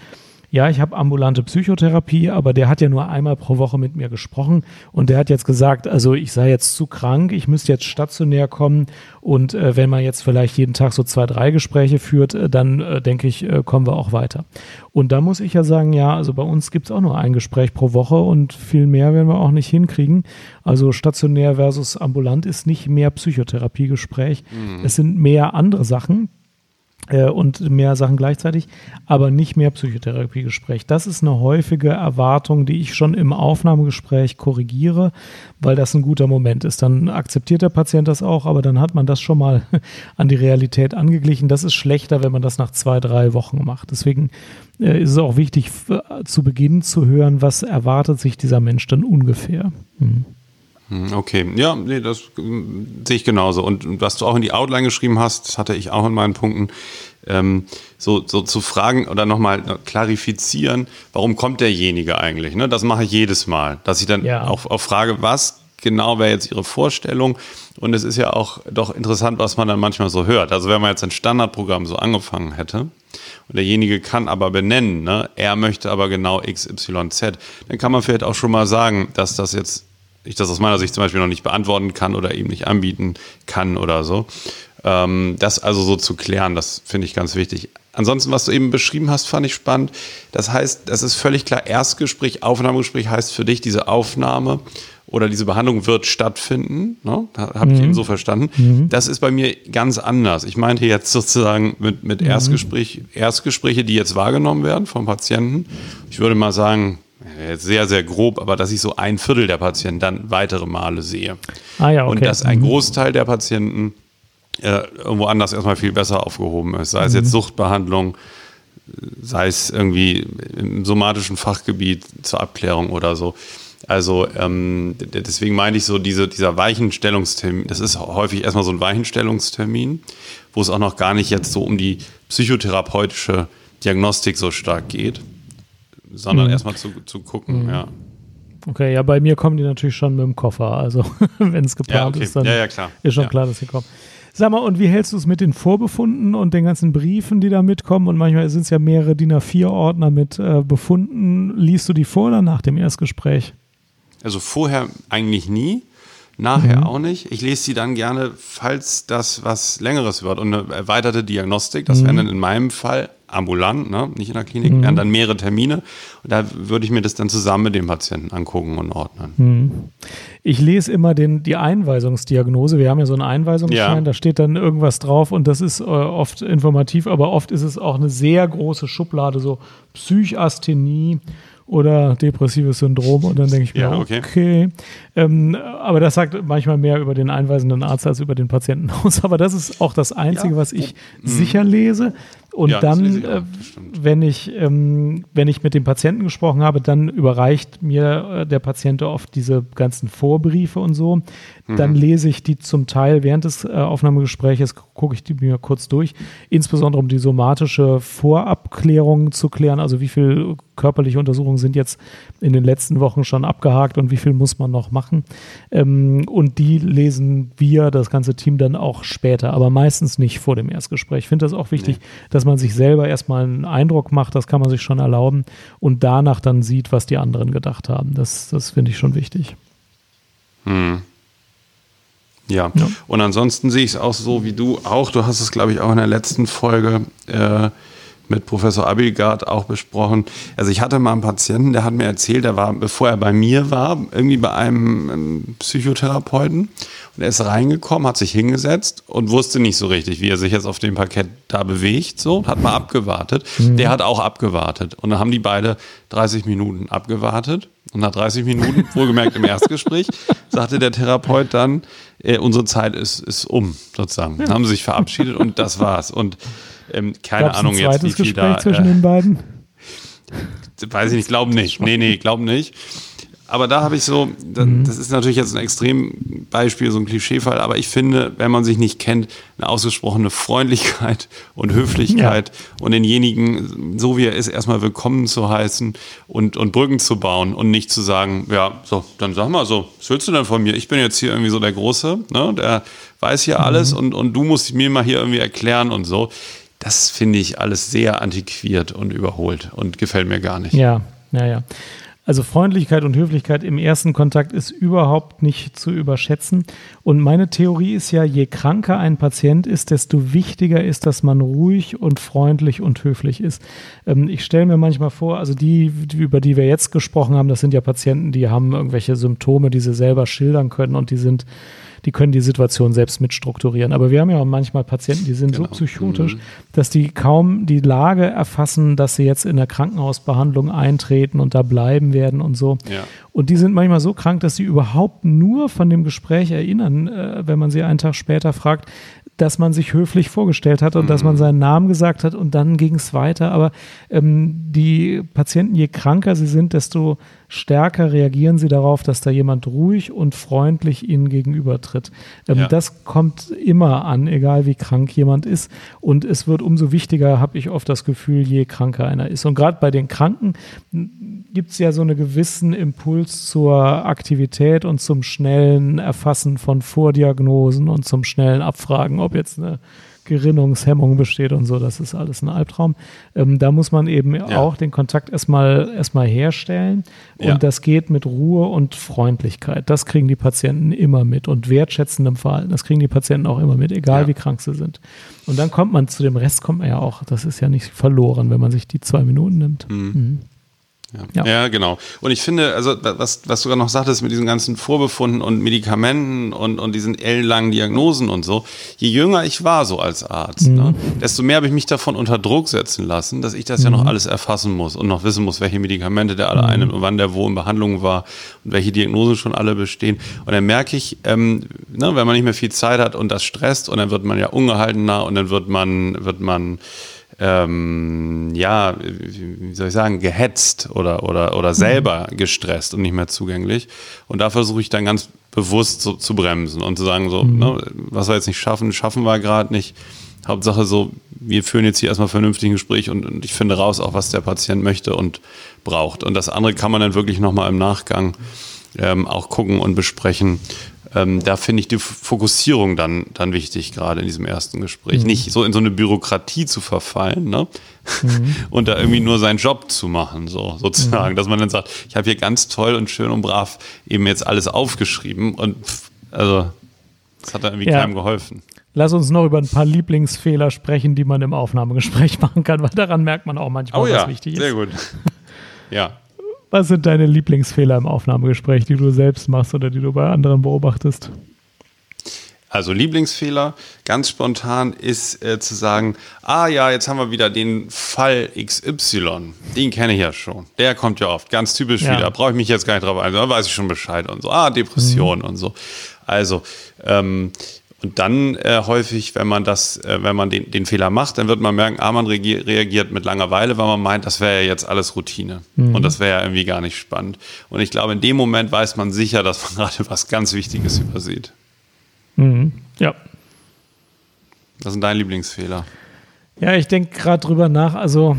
ja, ich habe ambulante Psychotherapie, aber der hat ja nur einmal pro Woche mit mir gesprochen und der hat jetzt gesagt, also ich sei jetzt zu krank, ich müsste jetzt stationär kommen und äh, wenn man jetzt vielleicht jeden Tag so zwei, drei Gespräche führt, äh, dann äh, denke ich, äh, kommen wir auch weiter. Und da muss ich ja sagen, ja, also bei uns gibt es auch nur ein Gespräch pro Woche und viel mehr werden wir auch nicht hinkriegen. Also stationär versus ambulant ist nicht mehr Psychotherapiegespräch. Mhm. Es sind mehr andere Sachen, und mehr Sachen gleichzeitig, aber nicht mehr Psychotherapiegespräch. Das ist eine häufige Erwartung, die ich schon im Aufnahmegespräch korrigiere, weil das ein guter Moment ist. Dann akzeptiert der Patient das auch, aber dann hat man das schon mal an die Realität angeglichen. Das ist schlechter, wenn man das nach zwei, drei Wochen macht. Deswegen äh, ist es auch wichtig, zu Beginn zu hören, was erwartet sich dieser Mensch dann ungefähr. Hm. Hm, okay, ja, nee, das äh, sehe ich genauso. Und was du auch in die Outline geschrieben hast, das hatte ich auch in meinen Punkten, ähm, so, so zu fragen oder nochmal klarifizieren, warum kommt derjenige eigentlich? Ne? Das mache ich jedes Mal, dass ich dann ja. auch, auch frage, was genau wäre jetzt Ihre Vorstellung? Und es ist ja auch doch interessant, was man dann manchmal so hört. Also wenn man jetzt ein Standardprogramm so angefangen hätte und derjenige kann aber benennen, ne, er möchte aber genau XYZ, dann kann man vielleicht auch schon mal sagen, dass das jetzt ich das aus meiner Sicht zum Beispiel noch nicht beantworten kann oder eben nicht anbieten kann oder so. Ähm, das also so zu klären, das finde ich ganz wichtig. Ansonsten, was du eben beschrieben hast, fand ich spannend. Das heißt, das ist völlig klar, Erstgespräch, Aufnahmegespräch heißt für dich, diese Aufnahme oder diese Behandlung wird stattfinden. Ne? Habe mhm. ich eben so verstanden. Mhm. Das ist bei mir ganz anders. Ich meinte jetzt sozusagen mit, mit mhm. Erstgespräch, Erstgespräche, die jetzt wahrgenommen werden vom Patienten. Ich würde mal sagen, sehr, sehr grob, aber dass ich so ein Viertel der Patienten dann weitere Male sehe. Ah, ja, okay. Und dass ein mhm. Großteil der Patienten äh, irgendwo anders erstmal viel besser aufgehoben ist. Sei es jetzt mhm. Suchtbehandlung, sei es irgendwie im somatischen Fachgebiet zur Abklärung oder so. Also ähm, deswegen meine ich so, diese, dieser Weichenstellungstermin, das ist häufig erstmal so ein Weichenstellungstermin, wo es auch noch gar nicht jetzt so um die psychotherapeutische Diagnostik so stark geht sondern mhm. erstmal zu, zu gucken, mhm. ja. Okay, ja, bei mir kommen die natürlich schon mit dem Koffer. Also, wenn es geplant ja, okay. ist, dann ja, ja, ist schon klar, dass sie kommen. Sag mal, und wie hältst du es mit den Vorbefunden und den ganzen Briefen, die da mitkommen? Und manchmal sind es ja mehrere DIN A4-Ordner mit äh, Befunden. Liest du die vor oder nach dem Erstgespräch? Also vorher eigentlich nie, nachher mhm. auch nicht. Ich lese sie dann gerne, falls das was Längeres wird und eine erweiterte Diagnostik. Das mhm. wäre dann in meinem Fall ambulant, ne? nicht in der Klinik, mhm. wären dann mehrere Termine. Und da würde ich mir das dann zusammen mit dem Patienten angucken und ordnen. Mhm. Ich lese immer den, die Einweisungsdiagnose. Wir haben ja so einen Einweisungsschein, ja. da steht dann irgendwas drauf und das ist äh, oft informativ, aber oft ist es auch eine sehr große Schublade, so Psychasthenie oder depressives Syndrom. Und dann denke ich mir, ja, okay. okay. Ähm, aber das sagt manchmal mehr über den einweisenden Arzt als über den Patienten aus. Aber das ist auch das Einzige, ja. was ich oh. sicher lese. Und ja, dann, äh, wenn, ich, ähm, wenn ich mit dem Patienten gesprochen habe, dann überreicht mir äh, der Patient oft diese ganzen Vorbriefe und so. Mhm. Dann lese ich die zum Teil während des äh, Aufnahmegespräches, gucke ich die mir kurz durch, insbesondere um die somatische Vorabklärung zu klären. Also wie viele körperliche Untersuchungen sind jetzt in den letzten Wochen schon abgehakt und wie viel muss man noch machen. Ähm, und die lesen wir, das ganze Team, dann auch später, aber meistens nicht vor dem Erstgespräch. Ich finde das auch wichtig, nee. dass man man sich selber erstmal einen Eindruck macht, das kann man sich schon erlauben und danach dann sieht, was die anderen gedacht haben. Das, das finde ich schon wichtig. Hm. Ja. ja. und ansonsten sehe ich es auch so wie du auch. Du hast es, glaube ich, auch in der letzten Folge äh, mit Professor Abigard auch besprochen. Also ich hatte mal einen Patienten, der hat mir erzählt, der war, bevor er bei mir war, irgendwie bei einem ähm, Psychotherapeuten. Und er ist reingekommen, hat sich hingesetzt und wusste nicht so richtig, wie er sich jetzt auf dem Parkett da bewegt. So, hat mal abgewartet. Mhm. Der hat auch abgewartet. Und dann haben die beide 30 Minuten abgewartet. Und nach 30 Minuten, wohlgemerkt im Erstgespräch, sagte der Therapeut dann, äh, unsere Zeit ist, ist um, sozusagen. Dann haben sie sich verabschiedet und das war's. Und ähm, keine Gab's Ahnung ein jetzt, wie viel Gespräch da. Zwischen äh, den beiden? Weiß ich nicht, glaube nicht. Nee, nee, glaube nicht aber da habe ich so, das, mhm. das ist natürlich jetzt ein Extrembeispiel, so ein Klischeefall, aber ich finde, wenn man sich nicht kennt, eine ausgesprochene Freundlichkeit und Höflichkeit ja. und denjenigen, so wie er ist, erstmal willkommen zu heißen und, und Brücken zu bauen und nicht zu sagen, ja, so, dann sag mal so, was willst du denn von mir? Ich bin jetzt hier irgendwie so der Große, ne, der weiß hier mhm. alles und, und du musst mir mal hier irgendwie erklären und so. Das finde ich alles sehr antiquiert und überholt und gefällt mir gar nicht. Ja, ja, ja. Also Freundlichkeit und Höflichkeit im ersten Kontakt ist überhaupt nicht zu überschätzen. Und meine Theorie ist ja, je kranker ein Patient ist, desto wichtiger ist, dass man ruhig und freundlich und höflich ist. Ähm, ich stelle mir manchmal vor, also die, über die wir jetzt gesprochen haben, das sind ja Patienten, die haben irgendwelche Symptome, die sie selber schildern können und die sind die können die Situation selbst mitstrukturieren. Aber wir haben ja auch manchmal Patienten, die sind genau. so psychotisch, mhm. dass die kaum die Lage erfassen, dass sie jetzt in der Krankenhausbehandlung eintreten und da bleiben werden und so. Ja. Und die sind manchmal so krank, dass sie überhaupt nur von dem Gespräch erinnern, äh, wenn man sie einen Tag später fragt, dass man sich höflich vorgestellt hat und mhm. dass man mhm. seinen Namen gesagt hat und dann ging es weiter. Aber ähm, die Patienten, je kranker sie sind, desto stärker reagieren sie darauf, dass da jemand ruhig und freundlich ihnen gegenübertritt. Ähm, ja. Das kommt immer an, egal wie krank jemand ist. Und es wird umso wichtiger, habe ich oft das Gefühl, je kranker einer ist. Und gerade bei den Kranken gibt es ja so einen gewissen Impuls zur Aktivität und zum schnellen Erfassen von Vordiagnosen und zum schnellen Abfragen, ob jetzt eine Gerinnungshemmung besteht und so. Das ist alles ein Albtraum. Ähm, da muss man eben ja. auch den Kontakt erstmal, erstmal herstellen. Und ja. das geht mit Ruhe und Freundlichkeit. Das kriegen die Patienten immer mit. Und wertschätzendem Verhalten. Das kriegen die Patienten auch immer mit, egal ja. wie krank sie sind. Und dann kommt man zu dem Rest, kommt man ja auch. Das ist ja nicht verloren, wenn man sich die zwei Minuten nimmt. Mhm. Mhm. Ja. ja. genau. Und ich finde, also was, was du gerade noch sagtest mit diesen ganzen Vorbefunden und Medikamenten und, und diesen ellenlangen Diagnosen und so, je jünger ich war so als Arzt, mhm. ne, desto mehr habe ich mich davon unter Druck setzen lassen, dass ich das mhm. ja noch mhm. alles erfassen muss und noch wissen muss, welche Medikamente der alle mhm. einen und wann der wo in Behandlung war und welche Diagnosen schon alle bestehen. Und dann merke ich, ähm, ne, wenn man nicht mehr viel Zeit hat und das stresst und dann wird man ja ungehaltener und dann wird man, wird man ähm, ja, wie soll ich sagen, gehetzt oder, oder, oder selber mhm. gestresst und nicht mehr zugänglich. Und da versuche ich dann ganz bewusst so, zu bremsen und zu sagen, so, mhm. ne, was wir jetzt nicht schaffen, schaffen wir gerade nicht. Hauptsache so, wir führen jetzt hier erstmal vernünftig ein Gespräch und, und, ich finde raus auch, was der Patient möchte und braucht. Und das andere kann man dann wirklich nochmal im Nachgang ähm, auch gucken und besprechen, ähm, da finde ich die Fokussierung dann, dann wichtig, gerade in diesem ersten Gespräch. Mhm. Nicht so in so eine Bürokratie zu verfallen ne? Mhm. und da irgendwie nur seinen Job zu machen, so sozusagen. Mhm. Dass man dann sagt, ich habe hier ganz toll und schön und brav eben jetzt alles aufgeschrieben und pff, also das hat da irgendwie ja. keinem geholfen. Lass uns noch über ein paar Lieblingsfehler sprechen, die man im Aufnahmegespräch machen kann, weil daran merkt man auch manchmal, oh, was ja. wichtig ist. Sehr gut. ja. Was sind deine Lieblingsfehler im Aufnahmegespräch, die du selbst machst oder die du bei anderen beobachtest? Also Lieblingsfehler, ganz spontan, ist äh, zu sagen, ah ja, jetzt haben wir wieder den Fall XY. Den kenne ich ja schon. Der kommt ja oft. Ganz typisch ja. wieder. Brauche ich mich jetzt gar nicht drauf ein. Da weiß ich schon Bescheid und so. Ah, Depression mhm. und so. Also, ähm, und dann äh, häufig, wenn man das, äh, wenn man den, den Fehler macht, dann wird man merken, ah, man reagiert mit Langeweile, weil man meint, das wäre ja jetzt alles Routine. Mhm. Und das wäre ja irgendwie gar nicht spannend. Und ich glaube, in dem Moment weiß man sicher, dass man gerade was ganz Wichtiges übersieht. Mhm. Ja. Was sind deine Lieblingsfehler? Ja, ich denke gerade drüber nach. Also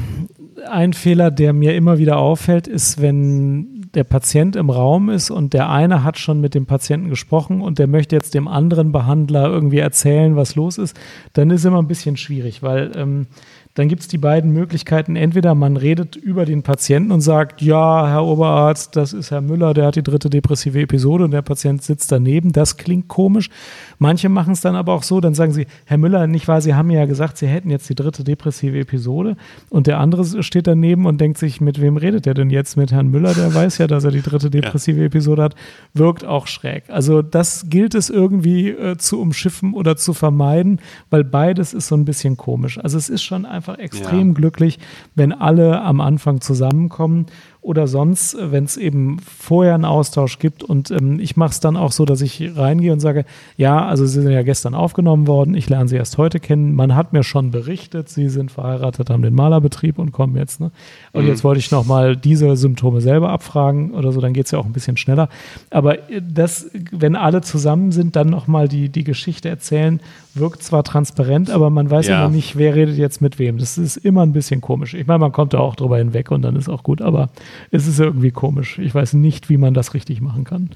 ein Fehler, der mir immer wieder auffällt, ist, wenn der Patient im Raum ist und der eine hat schon mit dem Patienten gesprochen und der möchte jetzt dem anderen Behandler irgendwie erzählen, was los ist, dann ist immer ein bisschen schwierig, weil ähm, dann gibt es die beiden Möglichkeiten. Entweder man redet über den Patienten und sagt, ja, Herr Oberarzt, das ist Herr Müller, der hat die dritte depressive Episode und der Patient sitzt daneben. Das klingt komisch. Manche machen es dann aber auch so, dann sagen sie, Herr Müller, nicht wahr, Sie haben ja gesagt, Sie hätten jetzt die dritte depressive Episode. Und der andere steht daneben und denkt sich, mit wem redet er denn jetzt? Mit Herrn Müller, der weiß ja, dass er die dritte depressive ja. Episode hat. Wirkt auch schräg. Also das gilt es irgendwie äh, zu umschiffen oder zu vermeiden, weil beides ist so ein bisschen komisch. Also es ist schon einfach extrem ja. glücklich, wenn alle am Anfang zusammenkommen oder sonst, wenn es eben vorher einen Austausch gibt. Und ähm, ich mache es dann auch so, dass ich reingehe und sage, ja, also Sie sind ja gestern aufgenommen worden, ich lerne Sie erst heute kennen. Man hat mir schon berichtet, Sie sind verheiratet, haben den Malerbetrieb und kommen jetzt. Ne? Und mhm. jetzt wollte ich nochmal diese Symptome selber abfragen oder so, dann geht es ja auch ein bisschen schneller. Aber äh, das, wenn alle zusammen sind, dann nochmal die, die Geschichte erzählen, wirkt zwar transparent, aber man weiß ja. immer nicht, wer redet jetzt mit wem. Das ist immer ein bisschen komisch. Ich meine, man kommt da auch drüber hinweg und dann ist auch gut, aber es ist irgendwie komisch. Ich weiß nicht, wie man das richtig machen kann.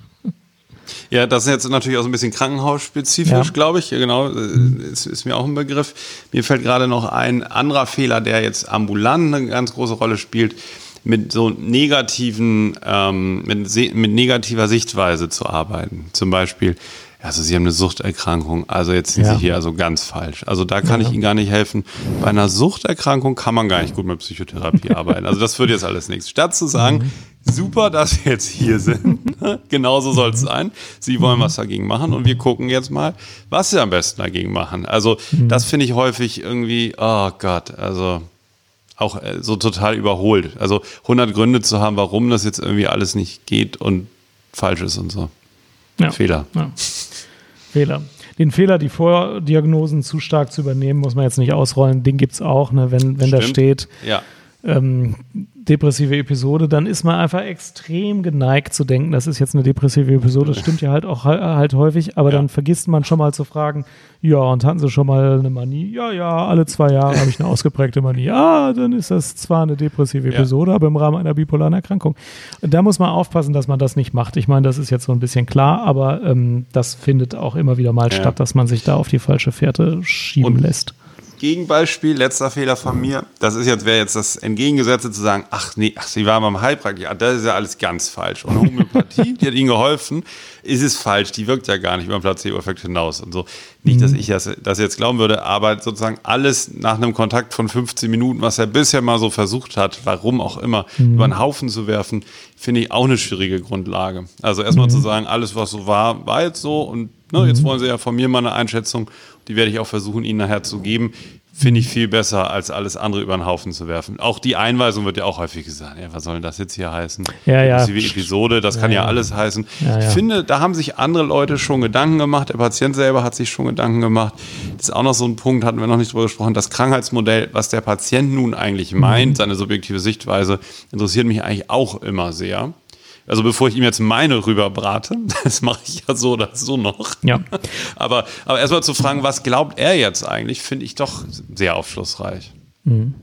Ja, das ist jetzt natürlich auch so ein bisschen krankenhausspezifisch, ja. glaube ich. Genau, ist, ist, mir auch ein Begriff. Mir fällt gerade noch ein anderer Fehler, der jetzt ambulant eine ganz große Rolle spielt, mit so negativen, ähm, mit, mit negativer Sichtweise zu arbeiten. Zum Beispiel, also Sie haben eine Suchterkrankung, also jetzt sind ja. Sie hier also ganz falsch. Also da kann ja. ich Ihnen gar nicht helfen. Bei einer Suchterkrankung kann man gar nicht gut mit Psychotherapie arbeiten. Also das würde jetzt alles nichts. Statt zu sagen, mhm. super, dass Sie jetzt hier sind, genauso soll es sein. Sie wollen was dagegen machen und wir gucken jetzt mal, was Sie am besten dagegen machen. Also mhm. das finde ich häufig irgendwie, oh Gott, also auch äh, so total überholt. Also 100 Gründe zu haben, warum das jetzt irgendwie alles nicht geht und falsch ist und so. Ja. Fehler. Ja. Fehler. Den Fehler, die Vordiagnosen zu stark zu übernehmen, muss man jetzt nicht ausrollen. Den gibt es auch, ne? wenn, wenn da steht, ja. ähm, depressive Episode, dann ist man einfach extrem geneigt zu denken, das ist jetzt eine depressive Episode. Das stimmt ja halt auch halt häufig, aber ja. dann vergisst man schon mal zu fragen, ja, und hatten Sie schon mal eine Manie? Ja, ja, alle zwei Jahre habe ich eine ausgeprägte Manie. Ah, dann ist das zwar eine depressive Episode, ja. aber im Rahmen einer bipolaren Erkrankung. Und da muss man aufpassen, dass man das nicht macht. Ich meine, das ist jetzt so ein bisschen klar, aber ähm, das findet auch immer wieder mal ja. statt, dass man sich da auf die falsche Fährte schieben und lässt. Gegenbeispiel, letzter Fehler von mir. Das ist jetzt, wäre jetzt das Entgegengesetzte zu sagen, ach nee, ach, Sie waren beim Heilpraktiker. Das ist ja alles ganz falsch. Und Homöopathie, die hat Ihnen geholfen, ist es falsch. Die wirkt ja gar nicht über den Placebo-Effekt hinaus und so. Nicht, dass mhm. ich das, das jetzt glauben würde, aber sozusagen alles nach einem Kontakt von 15 Minuten, was er bisher mal so versucht hat, warum auch immer, mhm. über einen Haufen zu werfen, finde ich auch eine schwierige Grundlage. Also erstmal mhm. zu sagen, alles, was so war, war jetzt so und ne, jetzt mhm. wollen Sie ja von mir mal eine Einschätzung die werde ich auch versuchen, Ihnen nachher zu geben. Finde ich viel besser, als alles andere über den Haufen zu werfen. Auch die Einweisung wird ja auch häufig gesagt. Ja, was soll denn das jetzt hier heißen? Ja, ja. Die Episode, das kann ja, ja alles heißen. Ja, ja. Ich finde, da haben sich andere Leute schon Gedanken gemacht. Der Patient selber hat sich schon Gedanken gemacht. Das ist auch noch so ein Punkt, hatten wir noch nicht drüber gesprochen. Das Krankheitsmodell, was der Patient nun eigentlich meint, mhm. seine subjektive Sichtweise, interessiert mich eigentlich auch immer sehr. Also bevor ich ihm jetzt meine rüberbrate, das mache ich ja so oder so noch. Ja. aber, aber erstmal zu fragen, was glaubt er jetzt eigentlich, finde ich doch sehr aufschlussreich. Mhm.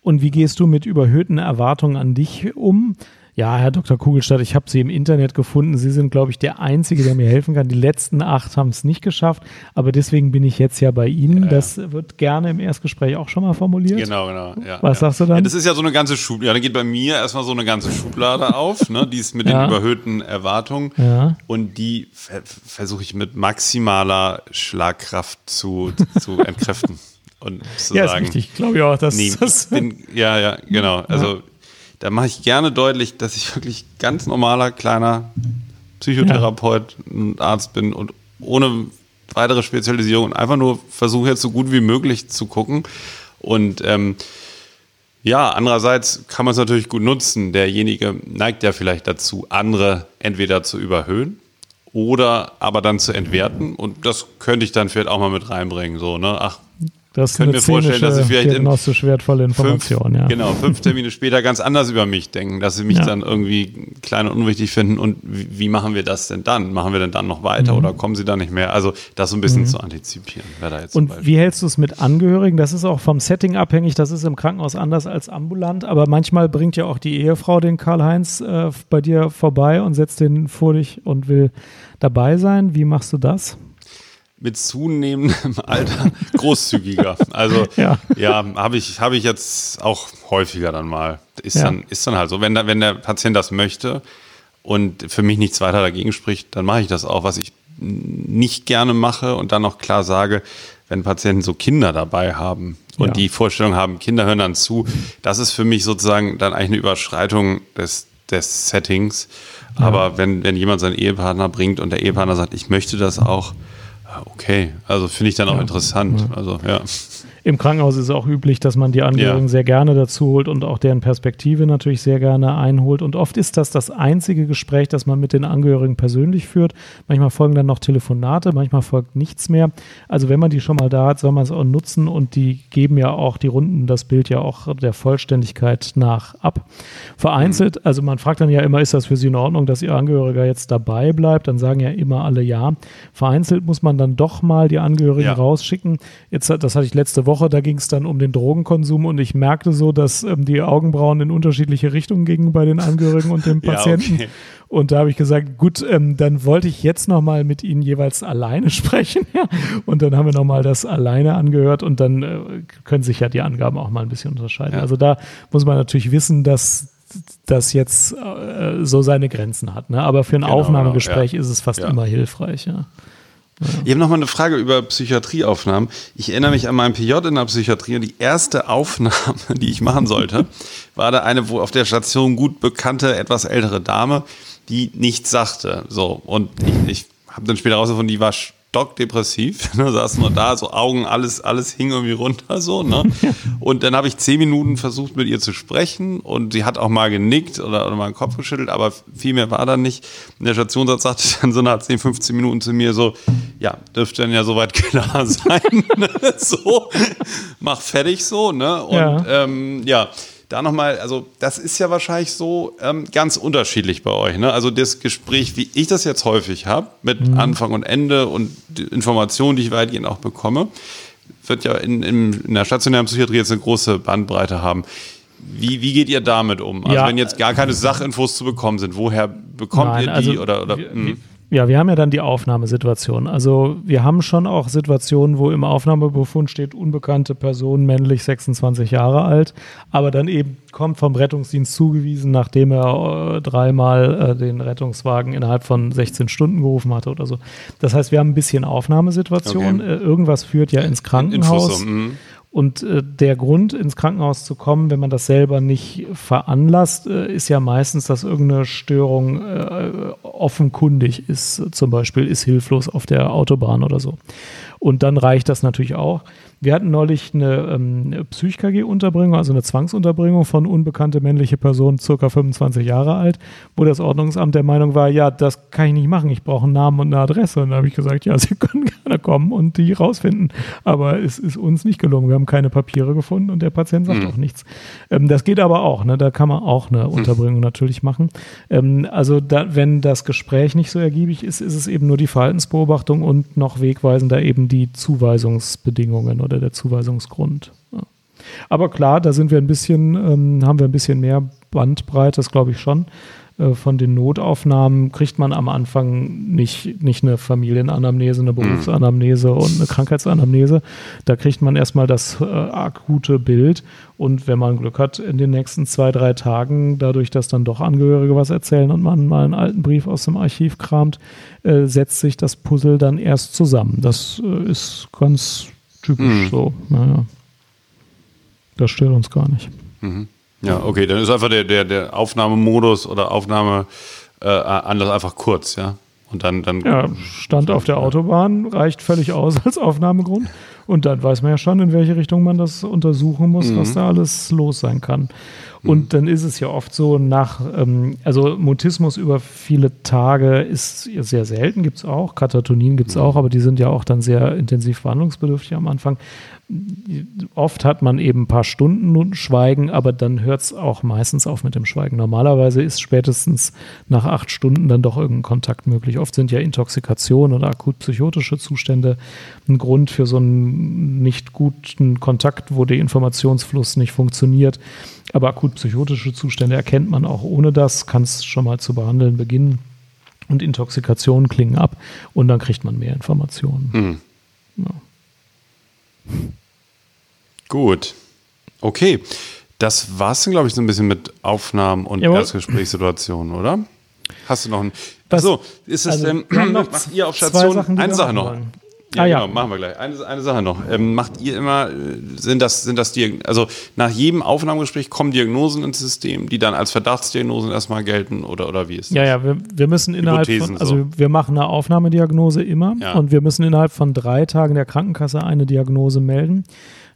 Und wie gehst du mit überhöhten Erwartungen an dich um? Ja, Herr Dr. Kugelstadt, ich habe Sie im Internet gefunden. Sie sind, glaube ich, der Einzige, der mir helfen kann. Die letzten acht haben es nicht geschafft, aber deswegen bin ich jetzt ja bei Ihnen. Ja, das wird gerne im Erstgespräch auch schon mal formuliert. Genau, genau. Ja, Was ja. sagst du dann? das ist ja so eine ganze Schublade. Ja, dann geht bei mir erstmal so eine ganze Schublade auf, ne? die ist mit den überhöhten Erwartungen. Ja. Und die ver versuche ich mit maximaler Schlagkraft zu, zu entkräften. Und zu ja, sagen, ist richtig. Ich glaube auch, dass nee, das. Bin, ja, ja, genau. Also da mache ich gerne deutlich, dass ich wirklich ganz normaler, kleiner Psychotherapeut und Arzt bin und ohne weitere Spezialisierung einfach nur versuche jetzt so gut wie möglich zu gucken. Und ähm, ja, andererseits kann man es natürlich gut nutzen. Derjenige neigt ja vielleicht dazu, andere entweder zu überhöhen oder aber dann zu entwerten. Und das könnte ich dann vielleicht auch mal mit reinbringen. So, ne? Ach, das können mir vorstellen, dass sie vielleicht diagnostisch wertvolle Informationen, ja. Genau, fünf Termine später ganz anders über mich denken, dass sie mich ja. dann irgendwie klein und unwichtig finden. Und wie, wie, machen wir das denn dann? Machen wir denn dann noch weiter mhm. oder kommen sie dann nicht mehr? Also das so ein bisschen mhm. zu antizipieren. Da jetzt und wie hältst du es mit Angehörigen? Das ist auch vom Setting abhängig. Das ist im Krankenhaus anders als ambulant. Aber manchmal bringt ja auch die Ehefrau den Karl-Heinz äh, bei dir vorbei und setzt den vor dich und will dabei sein. Wie machst du das? Mit zunehmendem Alter großzügiger. Also ja, ja habe ich, hab ich jetzt auch häufiger dann mal. Ist, ja. dann, ist dann halt so. Wenn, da, wenn der Patient das möchte und für mich nichts weiter dagegen spricht, dann mache ich das auch. Was ich nicht gerne mache und dann noch klar sage, wenn Patienten so Kinder dabei haben und ja. die Vorstellung haben, Kinder hören dann zu, das ist für mich sozusagen dann eigentlich eine Überschreitung des, des Settings. Ja. Aber wenn, wenn jemand seinen Ehepartner bringt und der Ehepartner sagt, ich möchte das auch, okay, also finde ich dann auch interessant. Also ja. Im Krankenhaus ist es auch üblich, dass man die Angehörigen ja. sehr gerne dazu holt und auch deren Perspektive natürlich sehr gerne einholt. Und oft ist das das einzige Gespräch, das man mit den Angehörigen persönlich führt. Manchmal folgen dann noch Telefonate, manchmal folgt nichts mehr. Also wenn man die schon mal da hat, soll man es auch nutzen und die geben ja auch die Runden das Bild ja auch der Vollständigkeit nach ab. Vereinzelt, mhm. also man fragt dann ja immer, ist das für Sie in Ordnung, dass Ihr Angehöriger jetzt dabei bleibt? Dann sagen ja immer alle ja. Vereinzelt muss man dann doch mal die Angehörigen ja. rausschicken. Jetzt, das hatte ich letzte Woche Woche, da ging es dann um den Drogenkonsum und ich merkte so, dass ähm, die Augenbrauen in unterschiedliche Richtungen gingen bei den Angehörigen und dem Patienten. Ja, okay. Und da habe ich gesagt, gut, ähm, dann wollte ich jetzt nochmal mit Ihnen jeweils alleine sprechen. Ja? Und dann haben wir nochmal das alleine angehört und dann äh, können sich ja die Angaben auch mal ein bisschen unterscheiden. Ja. Also da muss man natürlich wissen, dass das jetzt äh, so seine Grenzen hat. Ne? Aber für ein genau, Aufnahmegespräch genau, ja. ist es fast immer hilfreich. Ja. Ich habe noch mal eine Frage über Psychiatrieaufnahmen. Ich erinnere mich an meinen PJ in der Psychiatrie und die erste Aufnahme, die ich machen sollte, war da eine, wo auf der Station gut bekannte, etwas ältere Dame, die nichts sagte. So, und ich, ich habe dann später herausgefunden, die war stockdepressiv, ne, saß nur da, so Augen, alles, alles hing irgendwie runter, so, ne? Und dann habe ich zehn Minuten versucht, mit ihr zu sprechen und sie hat auch mal genickt oder, oder mal den Kopf geschüttelt, aber viel mehr war da nicht. Und der Stationsarzt sagte dann so nach 10, 15 Minuten zu mir so, ja, dürfte dann ja soweit klar sein, ne? so, mach fertig so, ne? Und ja, ähm, ja da nochmal, also das ist ja wahrscheinlich so ähm, ganz unterschiedlich bei euch. Ne? Also das Gespräch, wie ich das jetzt häufig habe, mit mhm. Anfang und Ende und die Informationen, die ich weitgehend auch bekomme, wird ja in, in, in der stationären Psychiatrie jetzt eine große Bandbreite haben. Wie, wie geht ihr damit um? Also ja, wenn jetzt gar keine Sachinfos zu bekommen sind, woher bekommt nein, ihr die? Also oder, oder, wir, hm? Ja, wir haben ja dann die Aufnahmesituation. Also wir haben schon auch Situationen, wo im Aufnahmebefund steht, unbekannte Person, männlich, 26 Jahre alt, aber dann eben kommt vom Rettungsdienst zugewiesen, nachdem er äh, dreimal äh, den Rettungswagen innerhalb von 16 Stunden gerufen hatte oder so. Das heißt, wir haben ein bisschen Aufnahmesituation. Okay. Äh, irgendwas führt ja ins Krankenhaus. Infos, und äh, der Grund, ins Krankenhaus zu kommen, wenn man das selber nicht veranlasst, äh, ist ja meistens, dass irgendeine Störung äh, offenkundig ist. Zum Beispiel ist hilflos auf der Autobahn oder so. Und dann reicht das natürlich auch. Wir hatten neulich eine ähm, Psych-KG-Unterbringung, also eine Zwangsunterbringung von unbekannte männliche Person, circa 25 Jahre alt, wo das Ordnungsamt der Meinung war, ja, das kann ich nicht machen, ich brauche einen Namen und eine Adresse. Und da habe ich gesagt, ja, Sie können gerne kommen und die rausfinden. Aber es ist uns nicht gelungen. Wir haben keine Papiere gefunden und der Patient sagt mhm. auch nichts. Ähm, das geht aber auch, ne? da kann man auch eine hm. Unterbringung mhm. natürlich machen. Ähm, also da, wenn das Gespräch nicht so ergiebig ist, ist es eben nur die Verhaltensbeobachtung und noch wegweisender eben die Zuweisungsbedingungen oder oder der Zuweisungsgrund. Ja. Aber klar, da sind wir ein bisschen, ähm, haben wir ein bisschen mehr Bandbreite, das glaube ich schon. Äh, von den Notaufnahmen kriegt man am Anfang nicht, nicht eine Familienanamnese, eine mhm. Berufsanamnese und eine Krankheitsanamnese. Da kriegt man erstmal das äh, akute Bild. Und wenn man Glück hat, in den nächsten zwei, drei Tagen, dadurch, dass dann doch Angehörige was erzählen und man mal einen alten Brief aus dem Archiv kramt, äh, setzt sich das Puzzle dann erst zusammen. Das äh, ist ganz typisch mhm. so. Naja. Das stört uns gar nicht. Mhm. Ja, okay, dann ist einfach der, der, der Aufnahmemodus oder Aufnahmeanlass äh, einfach kurz, ja. Und dann, dann ja, Stand auf der Autobahn reicht völlig aus als Aufnahmegrund. Und dann weiß man ja schon, in welche Richtung man das untersuchen muss, mhm. was da alles los sein kann. Und mhm. dann ist es ja oft so, nach, ähm, also Mutismus über viele Tage ist sehr selten, gibt es auch, Katatonin gibt es mhm. auch, aber die sind ja auch dann sehr intensiv behandlungsbedürftig am Anfang oft hat man eben ein paar Stunden Schweigen, aber dann hört es auch meistens auf mit dem Schweigen. Normalerweise ist spätestens nach acht Stunden dann doch irgendein Kontakt möglich. Oft sind ja Intoxikation oder akut psychotische Zustände ein Grund für so einen nicht guten Kontakt, wo der Informationsfluss nicht funktioniert. Aber akut psychotische Zustände erkennt man auch ohne das, kann es schon mal zu behandeln beginnen. Und Intoxikationen klingen ab und dann kriegt man mehr Informationen. Hm. Ja. Gut. Okay. Das war es dann, glaube ich, so ein bisschen mit Aufnahmen und Jawohl. Erstgesprächssituationen, oder? Hast du noch ein. Achso, ist es also, noch macht ihr auf Station Sachen, eine Sache noch? wollen. Ja, Ah, ja. genau, machen wir gleich. Eine, eine Sache noch. Ähm, macht ihr immer, äh, sind das, sind das Diag also nach jedem Aufnahmegespräch kommen Diagnosen ins System, die dann als Verdachtsdiagnosen erstmal gelten oder, oder wie ist das? Ja, ja, wir, wir müssen innerhalb Hypothesen von, also so. wir machen eine Aufnahmediagnose immer Ja. und wir müssen innerhalb von drei Tagen der Krankenkasse eine Diagnose melden.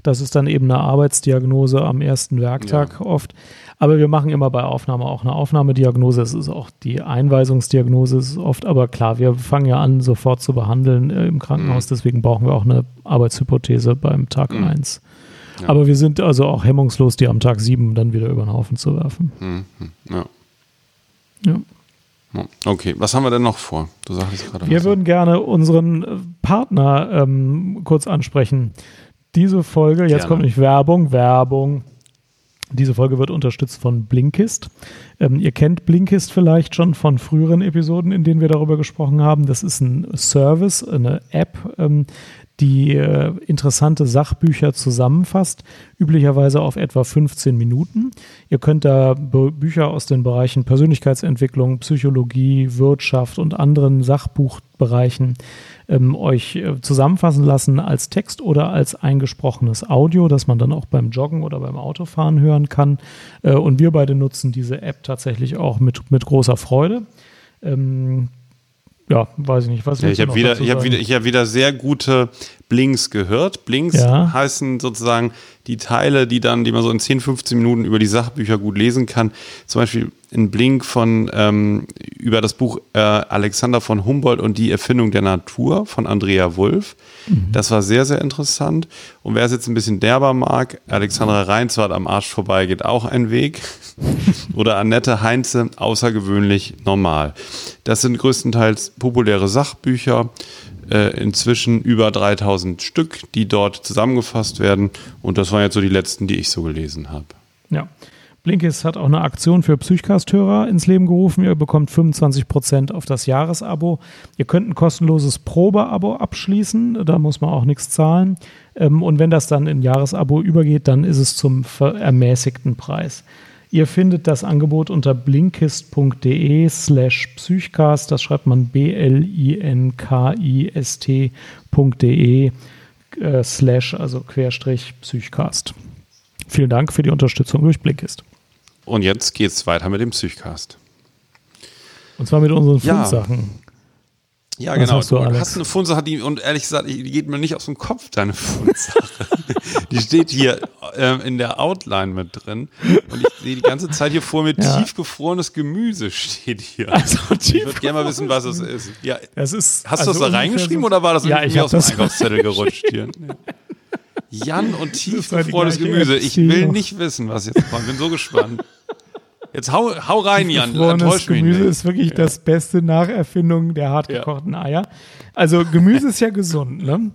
Das ist dann eben eine Arbeitsdiagnose am ersten Werktag oft. Aber wir machen immer bei Aufnahme auch eine Aufnahmediagnose. Es ist auch die Einweisungsdiagnose ist oft, aber klar, wir fangen ja an, sofort zu behandeln äh, im Mhm. Krankenhaus. Deswegen brauchen wir auch eine Arbeitshypothese beim Tag Mhm. 1. Aber wir sind also auch hemmungslos, die am Tag 7 dann wieder über den Haufen zu werfen. Mhm. Ja. Ja. Ja. Okay, was haben wir denn noch vor? Du sagst gerade Wir was. würden gerne unseren Partner ähm, kurz ansprechen. Diese Folge, jetzt Gerne. kommt nicht Werbung, Werbung. Diese Folge wird unterstützt von Blinkist. Ähm, ihr kennt Blinkist vielleicht schon von früheren Episoden, in denen wir darüber gesprochen haben. Das ist ein Service, eine App, ähm, die äh, interessante Sachbücher zusammenfasst, üblicherweise auf etwa 15 Minuten. Ihr könnt da Bü- Bücher aus den Bereichen Persönlichkeitsentwicklung, Psychologie, Wirtschaft und anderen Sachbuchbereichen ähm, euch äh, zusammenfassen lassen als Text oder als eingesprochenes Audio, das man dann auch beim Joggen oder beim Autofahren hören kann. Äh, und wir beide nutzen diese App tatsächlich auch mit, mit großer Freude. Ähm, ja, weiß ich nicht, was Ja, ich habe wieder, ich hab wieder, ich hab wieder sehr gute Blinks gehört. Blinks Ja. heißen sozusagen die Teile, die dann, die man so in 10, 15 Minuten über die Sachbücher gut lesen kann. Zum Beispiel ein Blink von ähm, über das Buch äh, Alexander von Humboldt und die Erfindung der Natur von Andrea Wulff. Das war sehr, sehr interessant. Und wer es jetzt ein bisschen derber mag, Alexandra Reinswart am Arsch vorbei geht auch ein Weg. Oder Annette Heinze, außergewöhnlich normal. Das sind größtenteils populäre Sachbücher, äh, inzwischen über 3000 Stück, die dort zusammengefasst werden. Und das waren jetzt so die letzten, die ich so gelesen habe. Ja. Blinkist hat auch eine Aktion für Psychcast-Hörer ins Leben gerufen. Ihr bekommt 25% auf das Jahresabo. Ihr könnt ein kostenloses Probeabo abschließen. Da muss man auch nichts zahlen. Ähm, Und wenn das dann in Jahresabo übergeht, dann ist es zum ermäßigten Preis. Ihr findet das Angebot unter blinkist.de slash psychcast. Das schreibt man B-L-I-N-K-I-S-T.de äh, slash, also Querstrich Psychcast. Vielen Dank für die Unterstützung durch Blinkist. Und jetzt geht's weiter mit dem Psychcast. Und zwar mit unseren Ja. Fundsachen. Ja, Was genau. hast du, Alex? hast eine Fundsache, die, und ehrlich gesagt, die geht mir nicht aus dem Kopf, deine Fundsache. die steht hier ähm, in der Outline mit drin. Und ich sehe die ganze Zeit hier vor mir Ja. tiefgefrorenes Gemüse steht hier. Also ich würde gerne mal wissen, was es ist. Ja, Das ist, hast also du das da ungefähr reingeschrieben so- oder war das Ja, irgendwie aus dem Einkaufszettel gerutscht hier? Nee. Jan und tiefgefrorenes Gemüse. Ich will nicht wissen, was jetzt kommt. Bin so gespannt. Jetzt hau, hau rein, Jan. Gefrorenes Gemüse ist wirklich das beste Nacherfindung der hartgekochten Eier. Also Gemüse ist ja gesund, ne?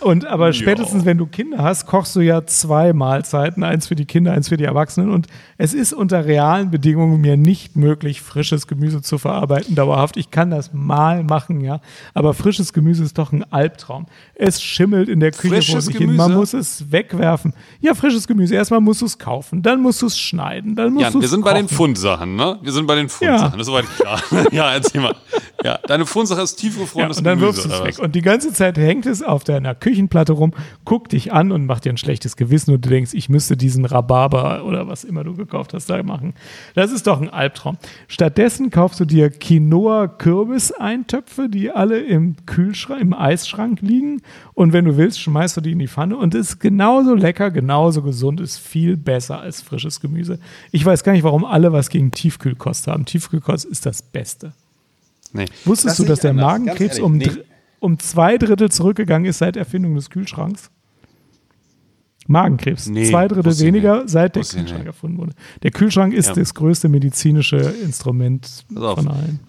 Und aber spätestens, wenn du Kinder hast, kochst du ja zwei Mahlzeiten, eins für die Kinder, eins für die Erwachsenen. Und es ist unter realen Bedingungen mir nicht möglich, frisches Gemüse zu verarbeiten, dauerhaft. Ich kann das mal machen, ja. Aber frisches Gemüse ist doch ein Albtraum. Es schimmelt in der Küche vor Frisches hin. Man muss es wegwerfen. Ja, frisches Gemüse. Erstmal musst du es kaufen, dann musst du es schneiden, dann musst Jan, du wir es sind bei den kochen. Fundsachen, ne? Wir sind bei den Fundsachen, Ja. das ist soweit klar. ja, erzähl mal. Ja, deine Fundsache ist Ja, tiefgefrorenes und dann Gemüse. wirfst du es weg. Und die ganze Zeit hängt es auf deiner Küchenplatte rum, guckt dich an und macht dir ein schlechtes Gewissen und du denkst, ich müsste diesen Rhabarber oder was immer du gekauft hast da machen. Das ist doch ein Albtraum. Stattdessen kaufst du dir Quinoa-Kürbis-Eintöpfe, die alle im Kühlschrank, im Eisschrank liegen. Und wenn du willst, schmeißt du die in die Pfanne und ist genauso lecker, genauso gesund, ist viel besser als frisches Gemüse. Ich weiß gar nicht, warum alle was gegen Tiefkühlkost haben. Tiefkühlkost ist das Beste. Nee. Wusstest Das du, dass der anders. Magenkrebs Ganz um, ehrlich, dr- um zwei Drittel zurückgegangen ist seit Erfindung des Kühlschranks? Magenkrebs. Nee, zwei Drittel weniger, nicht. seit der ich Kühlschrank nicht. erfunden wurde. Der Kühlschrank ist Ja. das größte medizinische Instrument von allen.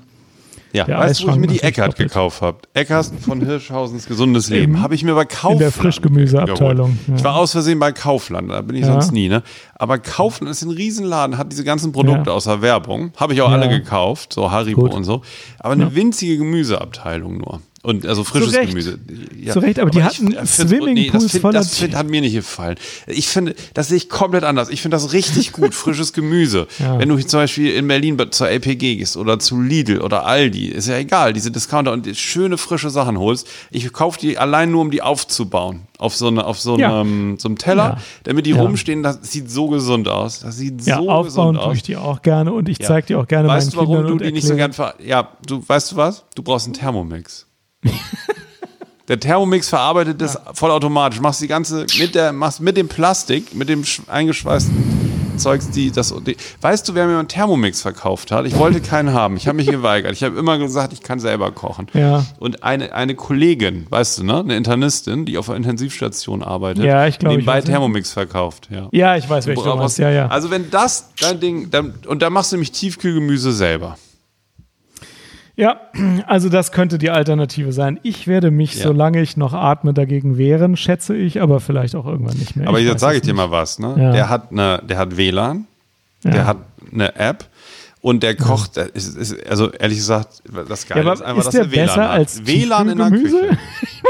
Ja, Der weißt du, wo ich mir die Eckart gekauft habe? Eckart von Hirschhausens Gesundes Leben. Habe ich mir bei Kaufland in der Frischgemüseabteilung, geholt. Ich ja. war aus Versehen bei Kaufland, da bin ich Ja. sonst nie. Ne? Aber Kaufland ist ein Riesenladen, hat diese ganzen Produkte Ja. außer Werbung. Habe ich auch Ja. alle gekauft, so Haribo Gut. und so. Aber eine winzige Gemüseabteilung nur. Und also frisches Zu Recht. Gemüse. Ja, Zu Recht, aber die ich hatten find's- Swimmingpools das find, voller Das find, hat mir nicht gefallen. Ich finde, das sehe ich komplett anders. Ich finde das richtig gut, frisches Gemüse. Ja. Wenn du zum Beispiel in Berlin zur LPG gehst oder zu Lidl oder Aldi, ist ja egal, diese Discounter und schöne frische Sachen holst. Ich kaufe die allein nur, um die aufzubauen. Auf so, eine, auf so, Ja. einem, so einem Teller, Ja. damit die Ja. rumstehen, das sieht so gesund aus. Das sieht Ja, so aufbauen gesund tue aus. ich die auch gerne und ich Ja. zeige die auch gerne Weißt du, meinen warum Kindern du die nicht so erkläre- gern ver Ja, du weißt du was? Du brauchst einen Thermomix. Der Thermomix verarbeitet das vollautomatisch. Machst die ganze mit der machst mit dem Plastik, mit dem sch- eingeschweißten Zeugs, die das die, Weißt du, wer mir einen Thermomix verkauft hat? Ich wollte keinen haben. Ich habe mich geweigert. Ich habe immer gesagt, ich kann selber kochen. Ja. Und eine, eine Kollegin, weißt du, ne, eine Internistin, die auf der Intensivstation arbeitet, Ja, ich glaub, ich nebenbei ja. Thermomix verkauft, ja. Ja, ich weiß, welche du meinst. Ja, ja. Also wenn das dein Ding, dann, und da machst du nämlich Tiefkühlgemüse selber. Ja, also das könnte die Alternative sein. Ich werde mich, Ja. solange ich noch atme, dagegen wehren, schätze ich, aber vielleicht auch irgendwann nicht mehr. Aber Ich jetzt sage ich dir mal was, ne? Ja. Der hat eine, der hat WLAN, Ja. der hat eine App und der kocht, ist, ist, also ehrlich gesagt, das Ja, Geile aber ist einfach, ist dass der er WLAN besser hat. als WLAN in der? Küche. ich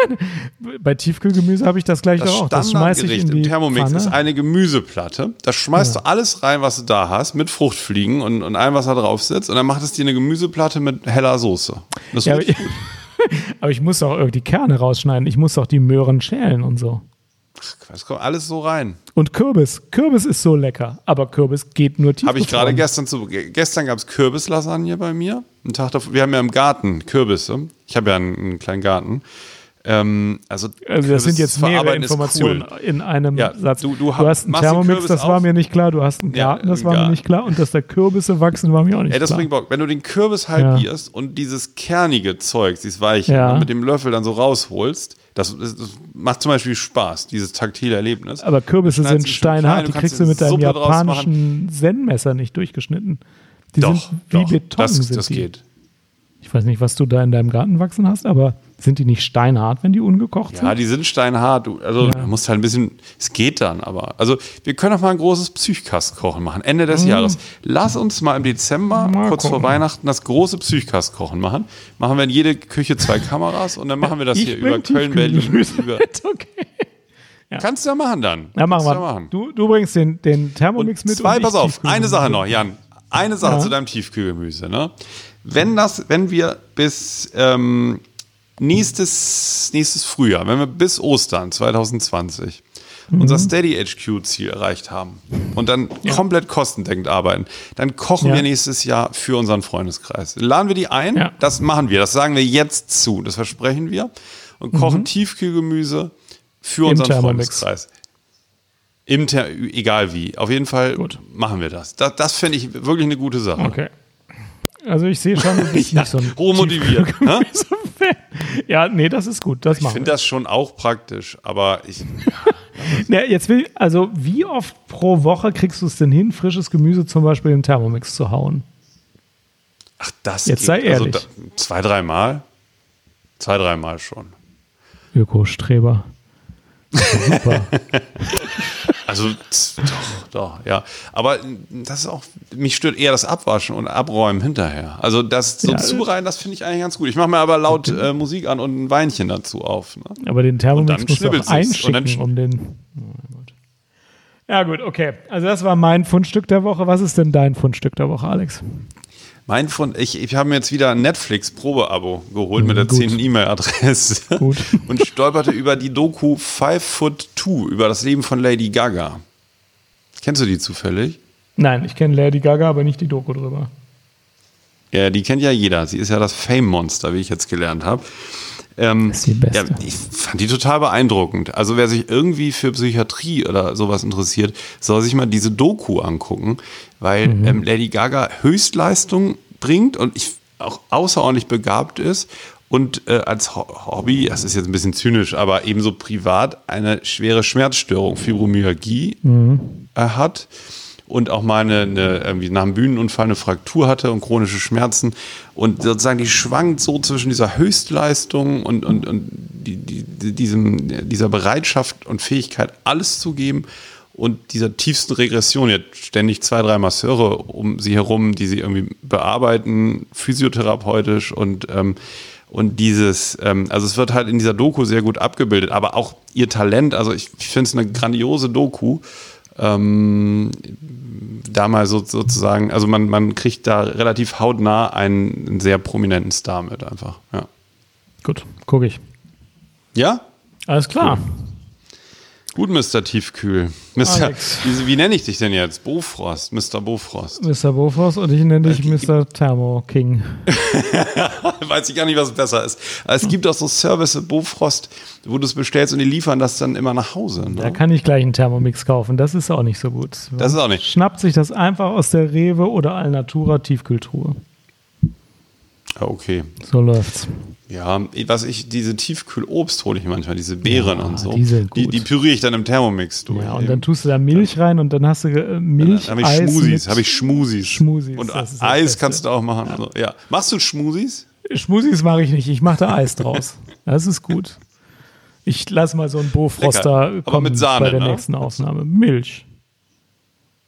meine, bei Tiefkühlgemüse habe ich das gleich Das auch. Das Standardgericht im Thermomix Pfanne. ist eine Gemüseplatte. Da schmeißt du alles rein, was du da hast, mit Fruchtfliegen und, und allem, was da drauf sitzt. Und dann macht es dir eine Gemüseplatte mit heller Soße. Das ist Ja, aber, ich, aber ich muss doch irgendwie die Kerne rausschneiden. Ich muss doch die Möhren schälen und so. Es kommt alles so rein. Und Kürbis. Kürbis ist so lecker. Aber Kürbis geht nur tief. Habe ich gerade gestern zu. ge- Gestern gab es Kürbislasagne bei mir. Einen Tag davor, wir haben ja im Garten Kürbisse. Ich habe ja einen, einen kleinen Garten. Ähm, also, Also das sind jetzt mehrere Informationen Cool. in einem Ja, Satz. du- du hast hast- einen Thermomix, das war auf. mir nicht klar. Du hast einen Ja, Garten, das einen war mir Garten. nicht klar. Und dass da Kürbisse wachsen, war mir auch nicht Ey, das klar. bringt Bock. Wenn du den Kürbis halbierst und dieses kernige Zeug, dieses Weiche, Ja. ne, mit dem Löffel dann so rausholst, das, das, das macht zum Beispiel Spaß, dieses taktile Erlebnis. Aber Kürbisse sind klein, steinhart. du Die kriegst du mit deinem japanischen Zen-Messer nicht durchgeschnitten. Die doch, sind wie doch, Beton. das, sind das geht. Ich weiß nicht, was du da in deinem Garten wachsen hast, aber sind die nicht steinhart, wenn die ungekocht Ja, sind? die sind steinhart. Also du musst halt ein bisschen, es geht dann, aber. Also wir können auch mal ein großes Psychkastkochen machen, Ende des Jahres. Lass uns mal im Dezember, Mhm. Mal kurz vor gucken. Weihnachten, das große Psychkastkochen machen. Machen wir in jede Küche zwei Kameras und dann machen wir das Ich hier über Köln, Berlin. Über, okay. Kannst du ja machen dann. Ja, machen wir. du ja machen. Du, du bringst den, den Thermomix Und mit. zwei, pass auf, eine. Sache noch, Jan. Eine Sache Ja. zu deinem Tiefkühlgemüse. Ne? Wenn das, wenn wir bis ähm, nächstes, nächstes Frühjahr, wenn wir bis Ostern 2020 Mhm. unser Steady HQ Ziel erreicht haben und dann komplett kostendeckend arbeiten, dann kochen Ja. wir nächstes Jahr für unseren Freundeskreis. Laden wir die ein, Ja. das machen wir, das sagen wir jetzt zu, das versprechen wir und kochen Tiefkühlgemüse für Mhm. Im unseren Thermomix. Freundeskreis. Im Ter egal wie. Auf jeden Fall Gut. machen wir das. Das, das finde ich wirklich eine gute Sache. Okay. Also ich sehe schon, du bist Ja, nicht so ein hochmotiviert, ne? Ja, nee, das ist gut. Das Ich finde das schon auch praktisch, aber ich. Ja, jetzt will, also wie oft pro Woche kriegst du es denn hin, frisches Gemüse zum Beispiel in den Thermomix zu hauen? Ach, das Jetzt sei ehrlich. Also da, zwei, dreimal? Zwei, dreimal schon. Öko-Streber. Super. Also, doch, doch, ja. Aber das ist auch, mich stört eher das Abwaschen und Abräumen hinterher. Also, das so Ja, zureihen, das finde ich eigentlich ganz gut. Ich mache mir aber laut äh, Musik an und ein Weinchen dazu auf. Ne? Aber den Thermomix musst du auch einschicken, um den. Ja, gut, okay. Also, das war mein Fundstück der Woche. Was ist denn dein Fundstück der Woche, Alex? Mein Fund, ich, ich habe mir jetzt wieder ein Netflix-Probeabo geholt mit der Gut. 10. E-Mail-Adresse und stolperte über die Doku Five Foot Two über das Leben von Lady Gaga. Kennst du die zufällig? Nein, ich kenne Lady Gaga, aber nicht die Doku drüber. Ja, die kennt ja jeder. Sie ist ja das Fame-Monster, wie ich jetzt gelernt habe. Ähm, ist die Beste. Ja, ich fand die total beeindruckend. Also wer sich irgendwie für Psychiatrie oder sowas interessiert, soll sich mal diese Doku angucken, weil Mhm. ähm, Lady Gaga Höchstleistung bringt und ich auch außerordentlich begabt ist und äh, als Ho Hobby, das ist jetzt ein bisschen zynisch, aber ebenso privat eine schwere Schmerzstörung, Fibromyalgie äh, hat und auch mal eine, eine irgendwie nach einem Bühnenunfall eine Fraktur hatte und chronische Schmerzen und sozusagen die schwankt so zwischen dieser Höchstleistung und, und, und die, die, diesem, dieser Bereitschaft und Fähigkeit, alles zu geben und dieser tiefsten Regression. Jetzt ständig zwei, drei Masseure um sie herum, die sie irgendwie bearbeiten, physiotherapeutisch und, ähm, Und dieses, ähm, also es wird halt in dieser Doku sehr gut abgebildet, aber auch ihr Talent, also ich, ich finde es eine grandiose Doku. Ähm, da mal so, sozusagen, also man, man kriegt da relativ hautnah einen, einen sehr prominenten Star mit einfach. Ja. Gut, gucke ich. Ja? Alles klar. Cool. Gut, Mr. Tiefkühl. Mr. Wie, wie, nenne ich dich denn jetzt? Bofrost, Mr. Bofrost. Mr. Bofrost und ich nenne dich Mr. Thermo King. Weiß ich gar nicht, was besser ist. Es gibt auch so Service Bofrost, wo du es bestellst und die liefern das dann immer nach Hause. Ne? Da kann ich gleich einen Thermomix kaufen. Das ist auch nicht so gut. Das ist auch nicht. Schnappt sich das einfach aus der Rewe oder Alnatura Tiefkühltruhe. Okay. So läuft's. Ja, was ich, diese Tiefkühlobst hole ich manchmal, diese Beeren ja, und so. Die, die, die, püriere ich dann im Thermomix durch. Ja, und eben. dann tust du da Milch rein und dann hast du äh, Milch. Dann habe ich Schmusis, habe ich Schmusis. Schmusis. Und Eis kannst du auch machen. Ja. Also, ja. Machst du Schmusis? Schmusis mache ich nicht, ich mache da Eis draus. Das ist gut. Ich lasse mal so einen Bofroster kommen mit Sahne, bei der ne? nächsten Aufnahme. Milch.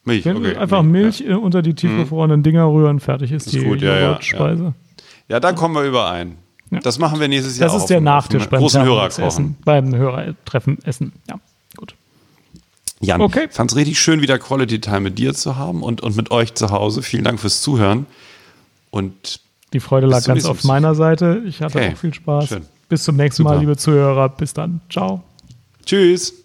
Milch, okay. Einfach Milch, Milch ja. unter die tiefgefrorenen Dinger rühren, fertig ist, ist die gut, ja, Speise. Ja. ja, da kommen wir überein. Ja. Das machen wir nächstes Jahr. Das ist der Nachtisch beim großen Hörerkochen. Beim Hörertreffen essen. Ja, gut. Jan, okay. fand es richtig schön, wieder Quality Time mit dir zu haben und, und mit euch zu Hause. Vielen Dank fürs Zuhören. Und die Freude lag ganz auf meiner Seite. Ich hatte okay. auch viel Spaß. Schön. Bis zum nächsten Super. Mal, liebe Zuhörer. Bis dann. Ciao. Tschüss.